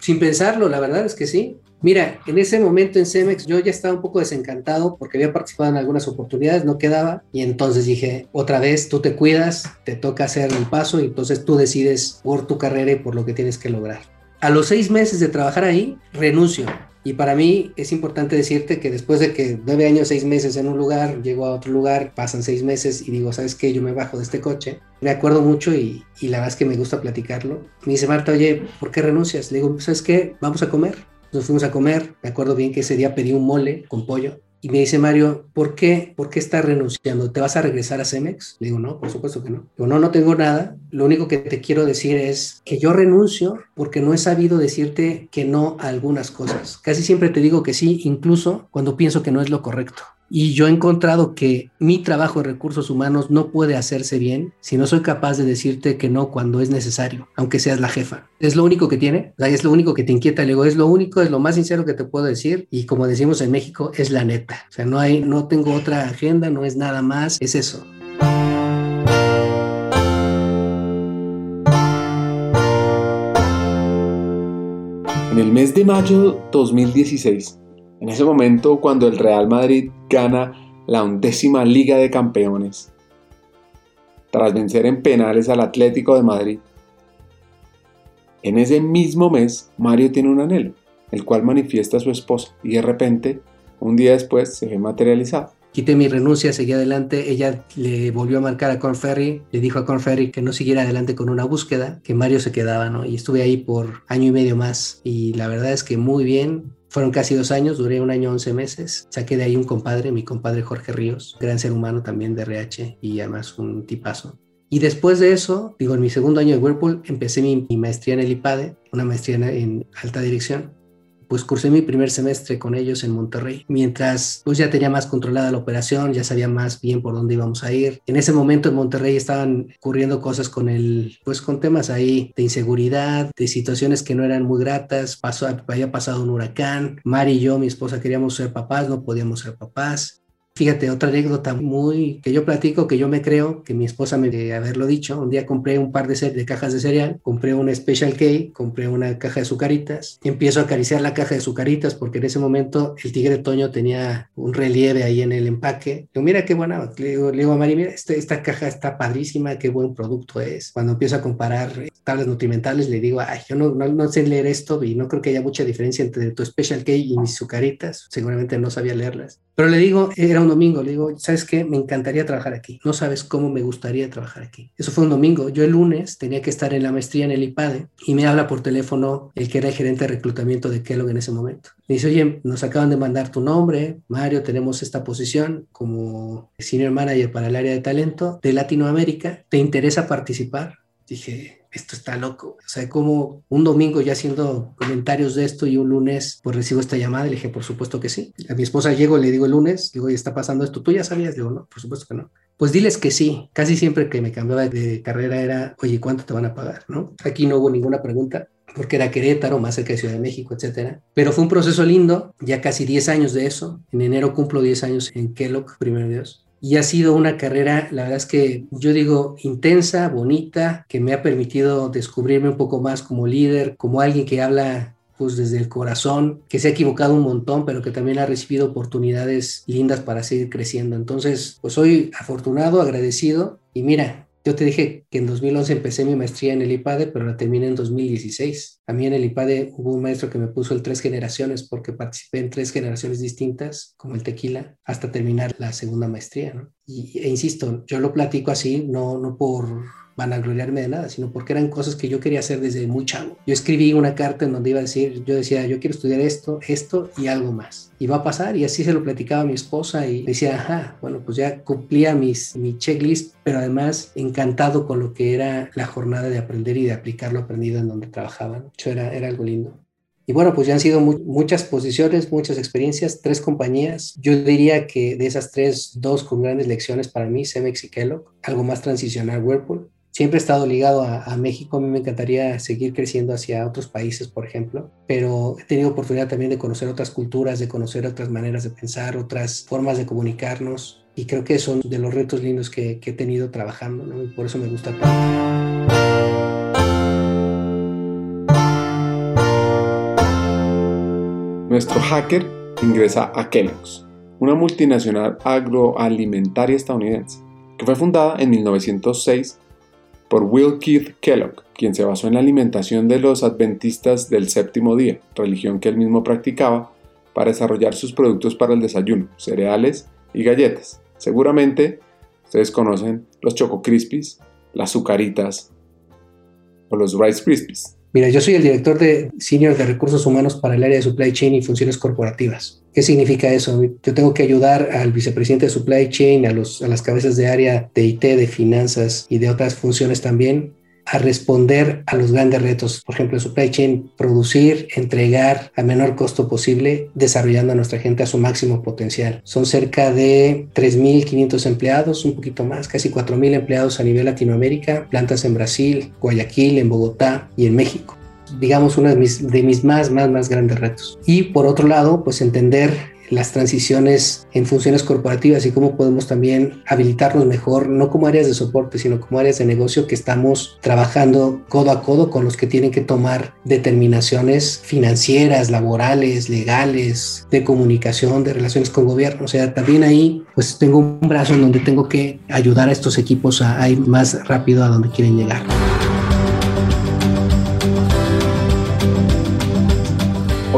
Sin pensarlo, la verdad es que sí. Mira, en ese momento en Cemex yo ya estaba un poco desencantado porque había participado en algunas oportunidades, no quedaba, y entonces dije, otra vez, tú te cuidas, te toca hacer el paso y entonces tú decides por tu carrera y por lo que tienes que lograr. A los seis meses de trabajar ahí, renuncio. Y para mí es importante decirte que después de que nueve años, seis meses en un lugar, llego a otro lugar, pasan seis meses y digo, ¿sabes qué? Yo me bajo de este coche. Me acuerdo mucho y, y la verdad es que me gusta platicarlo. Me dice Marta, oye, ¿por qué renuncias? Le digo, ¿sabes qué? Vamos a comer nos fuimos a comer, me acuerdo bien que ese día pedí un mole con pollo y me dice Mario, ¿por qué? ¿Por qué estás renunciando? ¿Te vas a regresar a Cemex? Le digo, no, por supuesto que no. Digo, no, no tengo nada. Lo único que te quiero decir es que yo renuncio porque no he sabido decirte que no a algunas cosas. Casi siempre te digo que sí, incluso cuando pienso que no es lo correcto. Y yo he encontrado que mi trabajo en recursos humanos no puede hacerse bien si no soy capaz de decirte que no cuando es necesario, aunque seas la jefa. Es lo único que tiene, es lo único que te inquieta. Le digo, es lo único, es lo más sincero que te puedo decir. Y como decimos en México, es la neta. O sea, no hay, no tengo otra agenda, no es nada más, es eso. En el mes de mayo 2016, en ese momento, cuando el Real Madrid gana la undécima Liga de Campeones, tras vencer en penales al Atlético de Madrid, en ese mismo mes Mario tiene un anhelo, el cual manifiesta a su esposa y de repente, un día después, se ve materializado. Quité mi renuncia, seguí adelante. Ella le volvió a marcar a Conferry, le dijo a Conferry que no siguiera adelante con una búsqueda, que Mario se quedaba, ¿no? Y estuve ahí por año y medio más. Y la verdad es que muy bien. Fueron casi dos años, duré un año, once meses. Saqué de ahí un compadre, mi compadre Jorge Ríos, gran ser humano también de RH y además un tipazo. Y después de eso, digo, en mi segundo año de Whirlpool, empecé mi, maestría en el IPADE, una maestría en alta dirección pues cursé mi primer semestre con ellos en Monterrey, mientras pues ya tenía más controlada la operación, ya sabía más bien por dónde íbamos a ir. En ese momento en Monterrey estaban ocurriendo cosas con el, pues con temas ahí de inseguridad, de situaciones que no eran muy gratas, pasó, había pasado un huracán, Mari y yo, mi esposa, queríamos ser papás, no podíamos ser papás. Fíjate, otra anécdota muy que yo platico, que yo me creo, que mi esposa me debe haberlo dicho. Un día compré un par de, de cajas de cereal, compré una Special K, compré una caja de sucaritas, empiezo a acariciar la caja de sucaritas porque en ese momento el tigre Toño tenía un relieve ahí en el empaque. Digo, mira qué buena, le digo, le digo a Mari, mira, este, esta caja está padrísima, qué buen producto es. Cuando empiezo a comparar tablas nutrimentales, le digo, ay, yo no, no, no sé leer esto y no creo que haya mucha diferencia entre tu Special K y mis sucaritas. Seguramente no sabía leerlas. Pero le digo, era un domingo, le digo, ¿sabes qué? Me encantaría trabajar aquí. No sabes cómo me gustaría trabajar aquí. Eso fue un domingo. Yo el lunes tenía que estar en la maestría en el IPADE y me habla por teléfono el que era el gerente de reclutamiento de Kellogg en ese momento. Me dice, oye, nos acaban de mandar tu nombre, Mario, tenemos esta posición como senior manager para el área de talento de Latinoamérica. ¿Te interesa participar? Dije, esto está loco. O sea, como un domingo ya haciendo comentarios de esto y un lunes pues recibo esta llamada y le dije, por supuesto que sí. A mi esposa llego, le digo el lunes, digo, oye, está pasando esto. ¿Tú ya sabías? Digo, no, por supuesto que no. Pues diles que sí. Casi siempre que me cambiaba de carrera era, oye, ¿cuánto te van a pagar? ¿No? Aquí no hubo ninguna pregunta porque era Querétaro, más cerca de Ciudad de México, etcétera. Pero fue un proceso lindo, ya casi 10 años de eso. En enero cumplo 10 años en Kellogg, primero Dios y ha sido una carrera, la verdad es que yo digo, intensa, bonita, que me ha permitido descubrirme un poco más como líder, como alguien que habla pues desde el corazón, que se ha equivocado un montón, pero que también ha recibido oportunidades lindas para seguir creciendo. Entonces, pues soy afortunado, agradecido y mira, yo te dije que en 2011 empecé mi maestría en el IPADE, pero la terminé en 2016. A mí en el IPADE hubo un maestro que me puso el tres generaciones porque participé en tres generaciones distintas, como el tequila, hasta terminar la segunda maestría. Y, e insisto, yo lo platico así, no, no por van a gloriarme de nada, sino porque eran cosas que yo quería hacer desde muy chavo. Yo escribí una carta en donde iba a decir, yo decía, yo quiero estudiar esto, esto y algo más. Y va a pasar, y así se lo platicaba a mi esposa y decía, ajá, bueno, pues ya cumplía mis, mi checklist, pero además encantado con lo que era la jornada de aprender y de aplicar lo aprendido en donde trabajaba. Eso era, era algo lindo. Y bueno, pues ya han sido muchas posiciones, muchas experiencias, tres compañías. Yo diría que de esas tres, dos con grandes lecciones para mí, Cemex y Kellogg, algo más transicional Whirlpool siempre he estado ligado a, México. A mí me encantaría seguir creciendo hacia otros países, por ejemplo, pero he tenido oportunidad también de conocer otras culturas, de conocer otras maneras de pensar, otras formas de comunicarnos. Y creo que son de los retos lindos que, he tenido trabajando, ¿no? Y por eso me gusta tanto. Nuestro hacker ingresa a Kellogg's, una multinacional agroalimentaria estadounidense, que fue fundada en 1906 por Will Keith Kellogg, quien se basó en la alimentación de los adventistas del séptimo día, religión que él mismo practicaba, para desarrollar sus productos para el desayuno, cereales y galletas. Seguramente ustedes conocen los Choco Crispies, las Zucaritas o los Rice Krispies. Mira, yo soy el director de Senior de Recursos Humanos para el área de Supply Chain y Funciones Corporativas. ¿Qué significa eso? Yo tengo que ayudar al vicepresidente de Supply Chain, a, los, a las cabezas de área de IT, de finanzas y de otras funciones también, a responder a los grandes retos. Por ejemplo, supply chain, producir, entregar a menor costo posible, desarrollando a nuestra gente a su máximo potencial. Son cerca de 3.500 empleados, un poquito más, casi 4.000 empleados a nivel Latinoamérica, plantas en Brasil, Guayaquil, en Bogotá y en México digamos, uno de mis, de mis más, más, más grandes retos. Y por otro lado, pues entender las transiciones en funciones corporativas y cómo podemos también habilitarnos mejor, no como áreas de soporte, sino como áreas de negocio que estamos trabajando codo a codo con los que tienen que tomar determinaciones financieras, laborales, legales, de comunicación, de relaciones con gobierno. O sea, también ahí pues tengo un brazo en donde tengo que ayudar a estos equipos a ir más rápido a donde quieren llegar.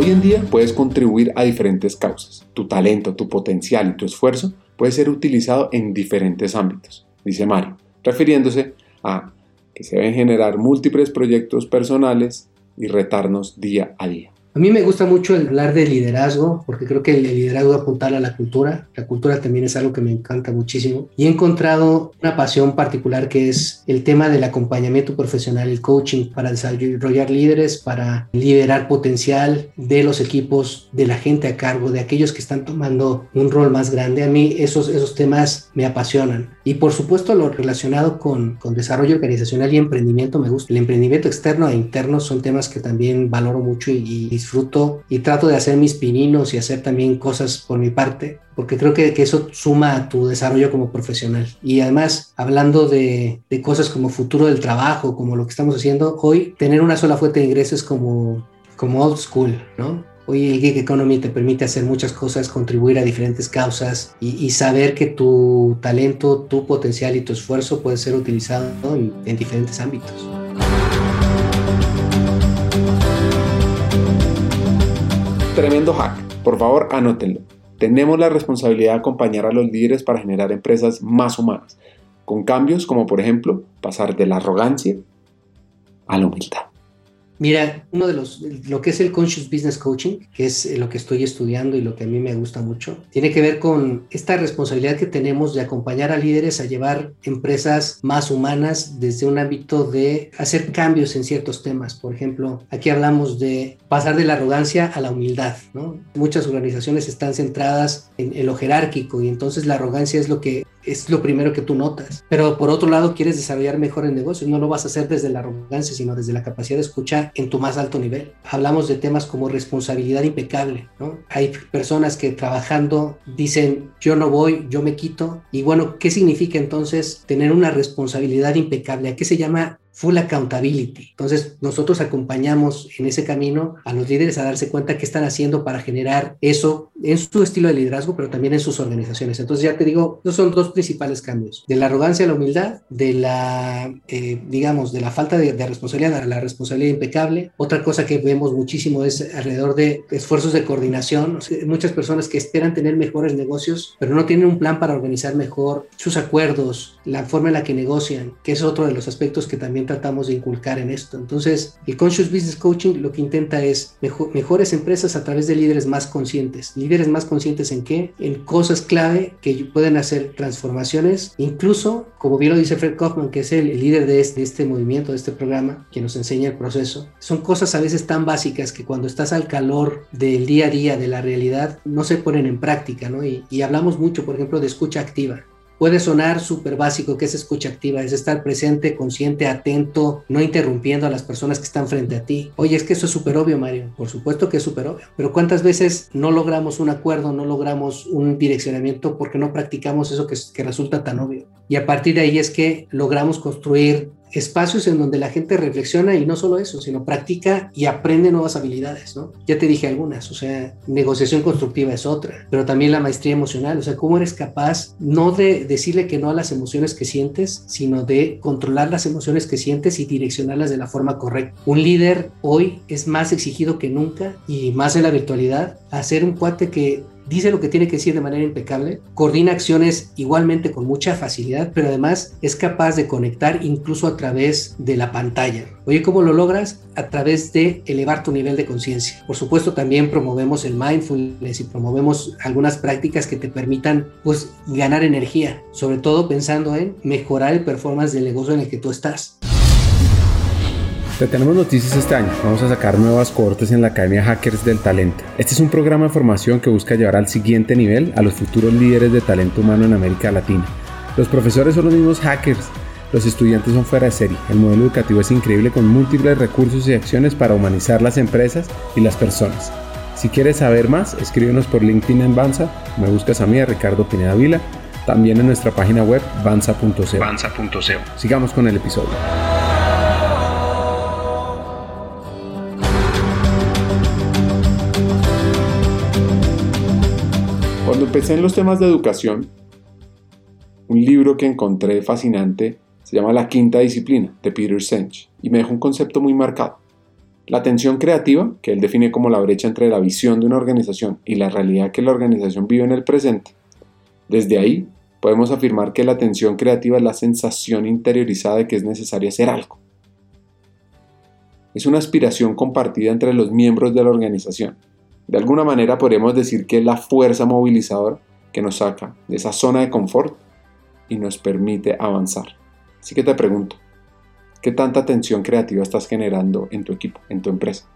Hoy en día puedes contribuir a diferentes causas. Tu talento, tu potencial y tu esfuerzo puede ser utilizado en diferentes ámbitos, dice Mario, refiriéndose a que se deben generar múltiples proyectos personales y retarnos día a día. A mí me gusta mucho hablar de liderazgo, porque creo que el liderazgo apuntar a la cultura. La cultura también es algo que me encanta muchísimo. Y he encontrado una pasión particular que es el tema del acompañamiento profesional, el coaching para desarrollar líderes, para liderar potencial de los equipos, de la gente a cargo, de aquellos que están tomando un rol más grande. A mí esos, esos temas me apasionan. Y por supuesto lo relacionado con, con desarrollo organizacional y emprendimiento me gusta. El emprendimiento externo e interno son temas que también valoro mucho y disfruto y trato de hacer mis pininos y hacer también cosas por mi parte, porque creo que, que eso suma a tu desarrollo como profesional. Y además, hablando de, de cosas como futuro del trabajo, como lo que estamos haciendo hoy, tener una sola fuente de ingresos como, como old school, ¿no? Hoy el gig economy te permite hacer muchas cosas, contribuir a diferentes causas y, saber que tu talento, tu potencial y tu esfuerzo puede ser utilizado en, en diferentes ámbitos. Tremendo hack. Por favor, anótenlo. Tenemos la responsabilidad de acompañar a los líderes para generar empresas más humanas, con cambios como por ejemplo pasar de la arrogancia a la humildad. Mira, uno de los, lo que es el Conscious Business Coaching, que es eh, lo que estoy estudiando y lo que a mí me gusta mucho, tiene que ver con esta responsabilidad que tenemos de acompañar a líderes a llevar empresas más humanas desde un ámbito de hacer cambios en ciertos temas. Por ejemplo, aquí hablamos de pasar de la arrogancia a la humildad, ¿no? Muchas organizaciones están centradas en, en lo jerárquico y entonces la arrogancia es lo que es lo primero que tú notas. Pero por otro lado, quieres desarrollar mejor el negocio. No lo vas a hacer desde la arrogancia, sino desde la capacidad de escuchar en tu más alto nivel. Hablamos de temas como responsabilidad impecable. ¿no? Hay personas que trabajando dicen, yo no voy, yo me quito. Y bueno, ¿qué significa entonces tener una responsabilidad impecable? ¿A qué se llama full accountability. Entonces, nosotros acompañamos en ese camino a los líderes a darse cuenta qué están haciendo para generar eso en su estilo de liderazgo, pero también en sus organizaciones. Entonces, ya te digo, esos son dos principales cambios, de la arrogancia a la humildad, de la, eh, digamos, de la falta de, de, responsabilidad a la responsabilidad impecable. Otra cosa que vemos muchísimo es alrededor de esfuerzos de coordinación. muchas personas que esperan tener mejores negocios, pero no tienen un plan para organizar mejor sus acuerdos, la forma en la que negocian, que es otro de los aspectos que también tratamos de inculcar en esto. Entonces, el Conscious Business Coaching lo que intenta es mejores empresas a través de líderes más conscientes. ¿Líderes más conscientes en qué? En cosas clave que pueden hacer transformaciones, incluso, como bien lo dice Fred Kaufman, que es el, líder de este, de este movimiento, de este programa, que nos enseña el proceso. Son cosas a veces tan básicas que cuando estás al calor del día a día, de la realidad, no se ponen en práctica, ¿no? Y, y hablamos mucho, por ejemplo, de escucha activa. Puede sonar súper básico, que es escucha activa, es estar presente, consciente, atento, no interrumpiendo a las personas que están frente a ti. Oye, es que eso es súper obvio, Mario. Por supuesto que es súper obvio. Pero ¿cuántas veces no logramos un acuerdo, no logramos un direccionamiento porque no practicamos eso que, que resulta tan obvio? Y a partir de ahí es que logramos construir espacios en donde la gente reflexiona y no solo eso, sino practica y aprende nuevas habilidades, ¿no? Ya te dije algunas, o sea, negociación constructiva es otra, pero también la maestría emocional, o sea, cómo eres capaz no de decirle que no a las emociones que sientes, sino de controlar las emociones que sientes y direccionarlas de la forma correcta. Un líder hoy es más exigido que nunca y más en la virtualidad, hacer un cuate que dice lo que tiene que decir de manera impecable, coordina acciones igualmente con mucha facilidad, pero además es capaz de conectar incluso a través de la pantalla. Oye, ¿cómo lo logras? A través de elevar tu nivel de conciencia. Por supuesto, también promovemos el mindfulness y promovemos algunas prácticas que te permitan pues ganar energía, sobre todo pensando en mejorar el performance del negocio en el que tú estás. Te tenemos noticias este año. Vamos a sacar nuevas cohortes en la Academia Hackers del Talento. Este es un programa de formación que busca llevar al siguiente nivel a los futuros líderes de talento humano en América Latina. Los profesores son los mismos hackers. Los estudiantes son fuera de serie. El modelo educativo es increíble con múltiples recursos y acciones para humanizar las empresas y las personas. Si quieres saber más, escríbenos por LinkedIn en Banza, me buscas a mí, a Ricardo Pineda Vila, también en nuestra página web banza.co. Sigamos con el episodio. Empecé en los temas de educación, un libro que encontré fascinante se llama La Quinta Disciplina de Peter Senge y me dejó un concepto muy marcado. La atención creativa, que él define como la brecha entre la visión de una organización y la realidad que la organización vive en el presente. Desde ahí podemos afirmar que la atención creativa es la sensación interiorizada de que es necesario hacer algo. Es una aspiración compartida entre los miembros de la organización de alguna manera podríamos decir que es la fuerza movilizadora que nos saca de esa zona de confort y nos permite avanzar. Así que te pregunto, ¿qué tanta tensión creativa estás generando en tu equipo, en tu empresa?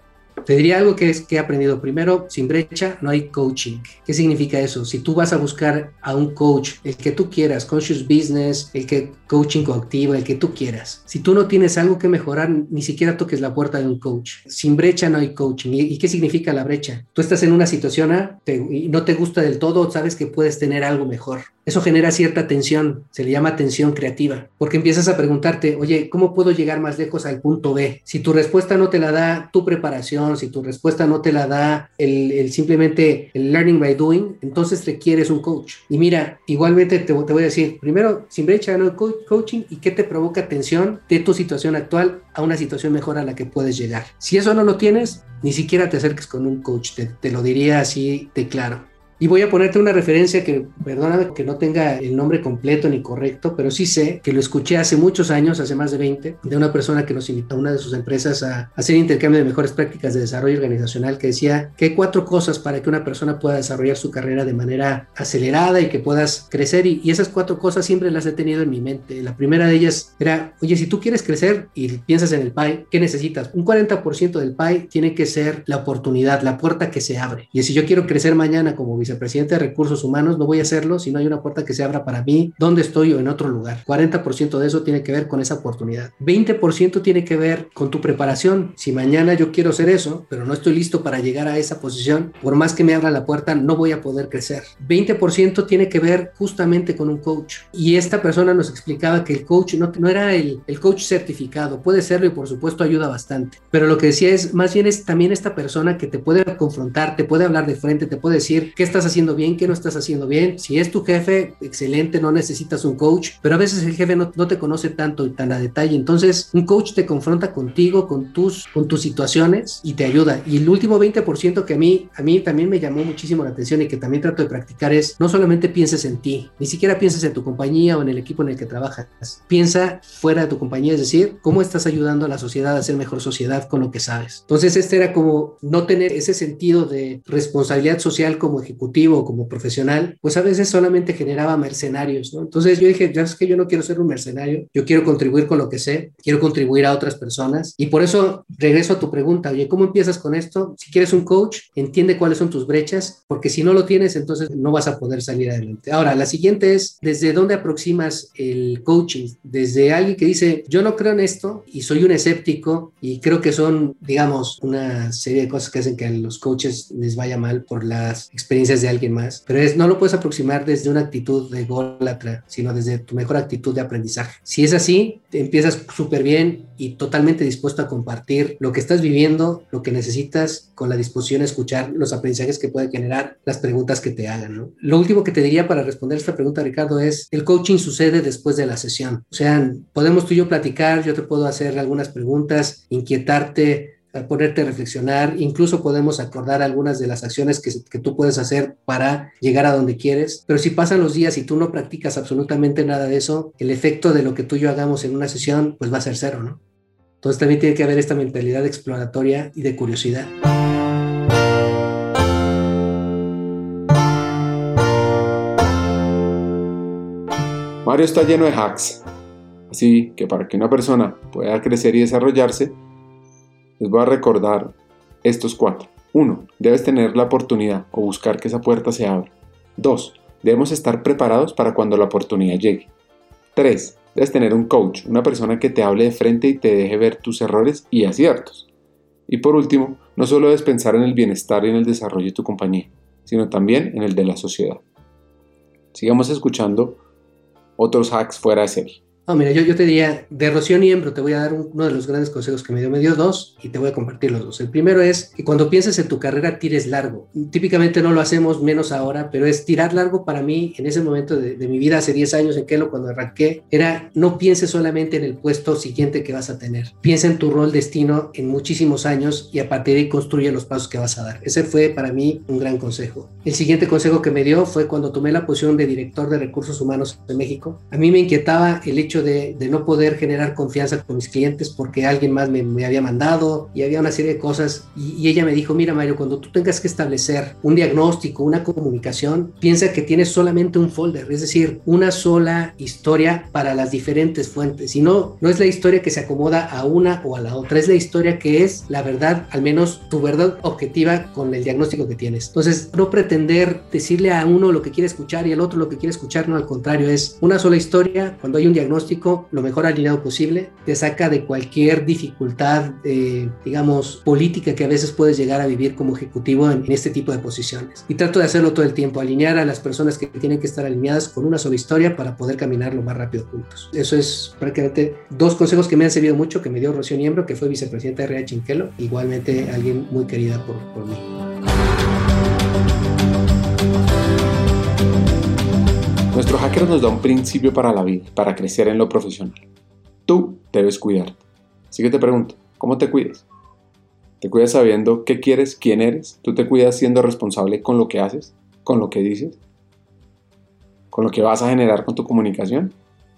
Te diría algo que es que he aprendido. Primero, sin brecha no hay coaching. ¿Qué significa eso? Si tú vas a buscar a un coach, el que tú quieras, conscious business, el que coaching coactivo, el que tú quieras. Si tú no tienes algo que mejorar, ni siquiera toques la puerta de un coach. Sin brecha no hay coaching. ¿Y, qué significa la brecha? Tú estás en una situación y no te gusta del todo, sabes que puedes tener algo mejor. Eso genera cierta tensión, se le llama tensión creativa, porque empiezas a preguntarte, oye, ¿cómo puedo llegar más lejos al punto B? Si tu respuesta no te la da tu preparación, si tu respuesta no te la da el, simplemente el learning by doing, entonces requieres un coach. Y mira, igualmente te, voy a decir, primero, sin brecha no hay coaching y qué te provoca tensión de tu situación actual a una situación mejor a la que puedes llegar. Si eso no lo tienes, ni siquiera te acerques con un coach, te, te lo diría así de claro. Y voy a ponerte una referencia que, perdóname que no tenga el nombre completo ni correcto, pero sí sé que lo escuché hace muchos años, hace más de 20, de una persona que nos invitó a una de sus empresas a hacer intercambio de mejores prácticas de desarrollo organizacional, que decía que hay cuatro cosas para que una persona pueda desarrollar su carrera de manera acelerada y que puedas crecer. Y, y esas cuatro cosas siempre las he tenido en mi mente. La primera de ellas era, oye, si tú quieres crecer y piensas en el PAI, ¿qué necesitas? Un 40% del PAI tiene que ser la oportunidad, la puerta que se abre. Y si yo quiero crecer mañana como vice presidente de recursos humanos, no voy a hacerlo si no hay una puerta que se abra para mí, donde estoy o en otro lugar. 40% de eso tiene que ver con esa oportunidad. 20% tiene que ver con tu preparación. Si mañana yo quiero hacer eso, pero no estoy listo para llegar a esa posición, por más que me abra la puerta, no voy a poder crecer. 20% tiene que ver justamente con un coach. Y esta persona nos explicaba que el coach no, no era el, el coach certificado, puede serlo y por supuesto ayuda bastante. Pero lo que decía es, más bien es también esta persona que te puede confrontar, te puede hablar de frente, te puede decir qué estás haciendo bien, qué no estás haciendo bien. Si es tu jefe, excelente, no necesitas un coach, pero a veces el jefe no, te conoce tanto y tan a detalle. Entonces, un coach te confronta contigo, con tus, con tus situaciones y te ayuda. Y el último 20% que a mí, a mí también me llamó muchísimo la atención y que también trato de practicar es no solamente pienses en ti, ni siquiera pienses en tu compañía o en el equipo en el que trabajas. Piensa fuera de tu compañía, es decir, cómo estás ayudando a la sociedad a ser mejor sociedad con lo que sabes. Entonces, este era como no tener ese sentido de responsabilidad social como ejecutivo como profesional, pues a veces solamente generaba mercenarios, ¿no? Entonces yo dije, ya es que yo no quiero ser un mercenario, yo quiero contribuir con lo que sé, quiero contribuir a otras personas y por eso regreso a tu pregunta, oye, ¿cómo empiezas con esto? Si quieres un coach, entiende cuáles son tus brechas, porque si no lo tienes, entonces no vas a poder salir adelante. Ahora, la siguiente es, ¿desde dónde aproximas el coaching? Desde alguien que dice, yo no creo en esto y soy un escéptico y creo que son, digamos, una serie de cosas que hacen que a los coaches les vaya mal por las experiencias de alguien más, pero es, no lo puedes aproximar desde una actitud de gólatra, sino desde tu mejor actitud de aprendizaje. Si es así, empiezas súper bien y totalmente dispuesto a compartir lo que estás viviendo, lo que necesitas, con la disposición a escuchar los aprendizajes que puede generar las preguntas que te hagan. Lo último que te diría para responder esta pregunta, Ricardo, es el coaching sucede después de la sesión. O sea, podemos tú y yo platicar, yo te puedo hacer algunas preguntas, inquietarte, a ponerte a reflexionar, incluso podemos acordar algunas de las acciones que, que, tú puedes hacer para llegar a donde quieres, pero si pasan los días y tú no practicas absolutamente nada de eso, el efecto de lo que tú y yo hagamos en una sesión pues va a ser cero, ¿no? Entonces también tiene que haber esta mentalidad exploratoria y de curiosidad. Mario está lleno de hacks, así que para que una persona pueda crecer y desarrollarse, les voy a recordar estos cuatro. 1. Debes tener la oportunidad o buscar que esa puerta se abra. 2. Debemos estar preparados para cuando la oportunidad llegue. 3. Debes tener un coach, una persona que te hable de frente y te deje ver tus errores y aciertos. Y por último, no solo debes pensar en el bienestar y en el desarrollo de tu compañía, sino también en el de la sociedad. Sigamos escuchando otros hacks fuera de serie. No, mira, yo, yo te diría, de Rocío Niembro te voy a dar uno de los grandes consejos que me dio. Me dio dos y te voy a compartir los dos. El primero es que cuando pienses en tu carrera, tires largo. Típicamente no lo hacemos menos ahora, pero es tirar largo para mí en ese momento de, mi vida, hace 10 años en Kelo, cuando arranqué, era no pienses solamente en el puesto siguiente que vas a tener. Piensa en tu rol destino en muchísimos años y a partir de ahí construye los pasos que vas a dar. Ese fue para mí un gran consejo. El siguiente consejo que me dio fue cuando tomé la posición de director de recursos humanos en México. A mí me inquietaba el hecho hecho de, no poder generar confianza con mis clientes porque alguien más me, había mandado y había una serie de cosas. Y, ella me dijo, mira Mario, cuando tú tengas que establecer un diagnóstico, una comunicación, piensa que tienes solamente un folder, es decir, una sola historia para las diferentes fuentes. Y no, no es la historia que se acomoda a una o a la otra, es la historia que es la verdad, al menos tu verdad objetiva con el diagnóstico que tienes. Entonces, no pretender decirle a uno lo que quiere escuchar y al otro lo que quiere escuchar, no, al contrario, es una sola historia, cuando hay un diagnóstico, lo mejor alineado posible, te saca de cualquier dificultad, eh, digamos, política que a veces puedes llegar a vivir como ejecutivo en, este tipo de posiciones. Y trato de hacerlo todo el tiempo, alinear a las personas que tienen que estar alineadas con una sola historia para poder caminar lo más rápido juntos. Eso es prácticamente dos consejos que me han servido mucho, que me dio Rocío Niembro, que fue vicepresidenta de Rea Chinquelo, igualmente alguien muy querida por, por mí. Nuestro hacker nos da un principio para la vida, para crecer en lo profesional. Tú debes cuidarte. Así que te pregunto, ¿cómo te cuidas? ¿Te cuidas sabiendo qué quieres, quién eres? ¿Tú te cuidas siendo responsable con lo que haces, con lo que dices, con lo que vas a generar con tu comunicación?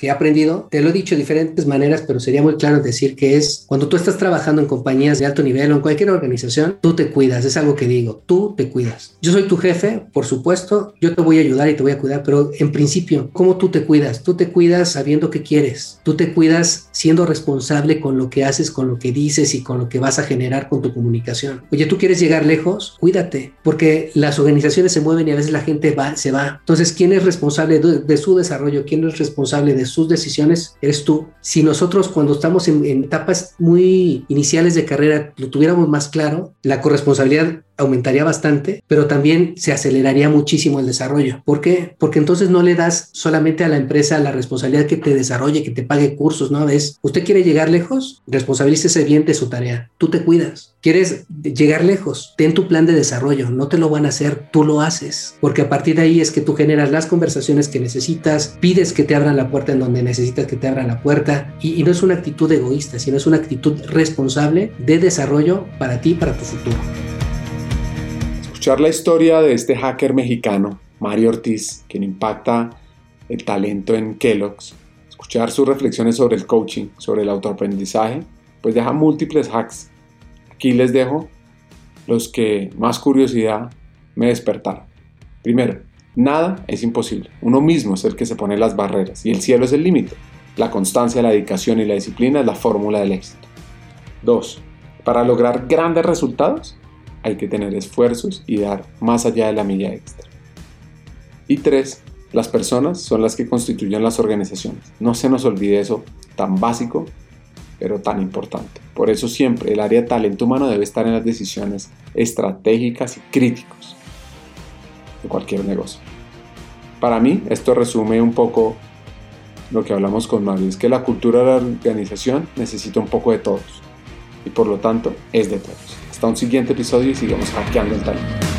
Que he aprendido, te lo he dicho de diferentes maneras, pero sería muy claro decir que es cuando tú estás trabajando en compañías de alto nivel o en cualquier organización, tú te cuidas, es algo que digo, tú te cuidas. Yo soy tu jefe, por supuesto, yo te voy a ayudar y te voy a cuidar, pero en principio, ¿cómo tú te cuidas? Tú te cuidas sabiendo qué quieres, tú te cuidas siendo responsable con lo que haces, con lo que dices y con lo que vas a generar con tu comunicación. Oye, tú quieres llegar lejos, cuídate, porque las organizaciones se mueven y a veces la gente va, se va. Entonces, ¿quién es responsable de, de su desarrollo? ¿Quién es responsable de sus decisiones eres tú. Si nosotros cuando estamos en, etapas muy iniciales de carrera lo tuviéramos más claro, la corresponsabilidad aumentaría bastante, pero también se aceleraría muchísimo el desarrollo. ¿Por qué? Porque entonces no le das solamente a la empresa la responsabilidad que te desarrolle, que te pague cursos, ¿no? Es, usted quiere llegar lejos, responsabilícese bien de su tarea. Tú te cuidas. ¿Quieres llegar lejos? Ten tu plan de desarrollo. No te lo van a hacer, tú lo haces. Porque a partir de ahí es que tú generas las conversaciones que necesitas, pides que te abran la puerta en donde necesitas que te abran la puerta y, no es una actitud egoísta, sino es una actitud responsable de desarrollo para ti y para tu futuro. Escuchar la historia de este hacker mexicano, Mario Ortiz, quien impacta el talento en Kellogg's, escuchar sus reflexiones sobre el coaching, sobre el autoaprendizaje, pues deja múltiples hacks Aquí les dejo los que más curiosidad me despertaron. Primero, nada es imposible. Uno mismo es el que se pone las barreras y el cielo es el límite. La constancia, la dedicación y la disciplina es la fórmula del éxito. Dos, para lograr grandes resultados hay que tener esfuerzos y dar más allá de la milla extra. Y tres, las personas son las que constituyen las organizaciones. No se nos olvide eso tan básico pero tan importante. Por eso siempre el área de talento humano debe estar en las decisiones estratégicas y críticos de cualquier negocio. Para mí esto resume un poco lo que hablamos con Mario, es que la cultura de la organización necesita un poco de todos y por lo tanto es de todos. Hasta un siguiente episodio y sigamos hackeando el talento.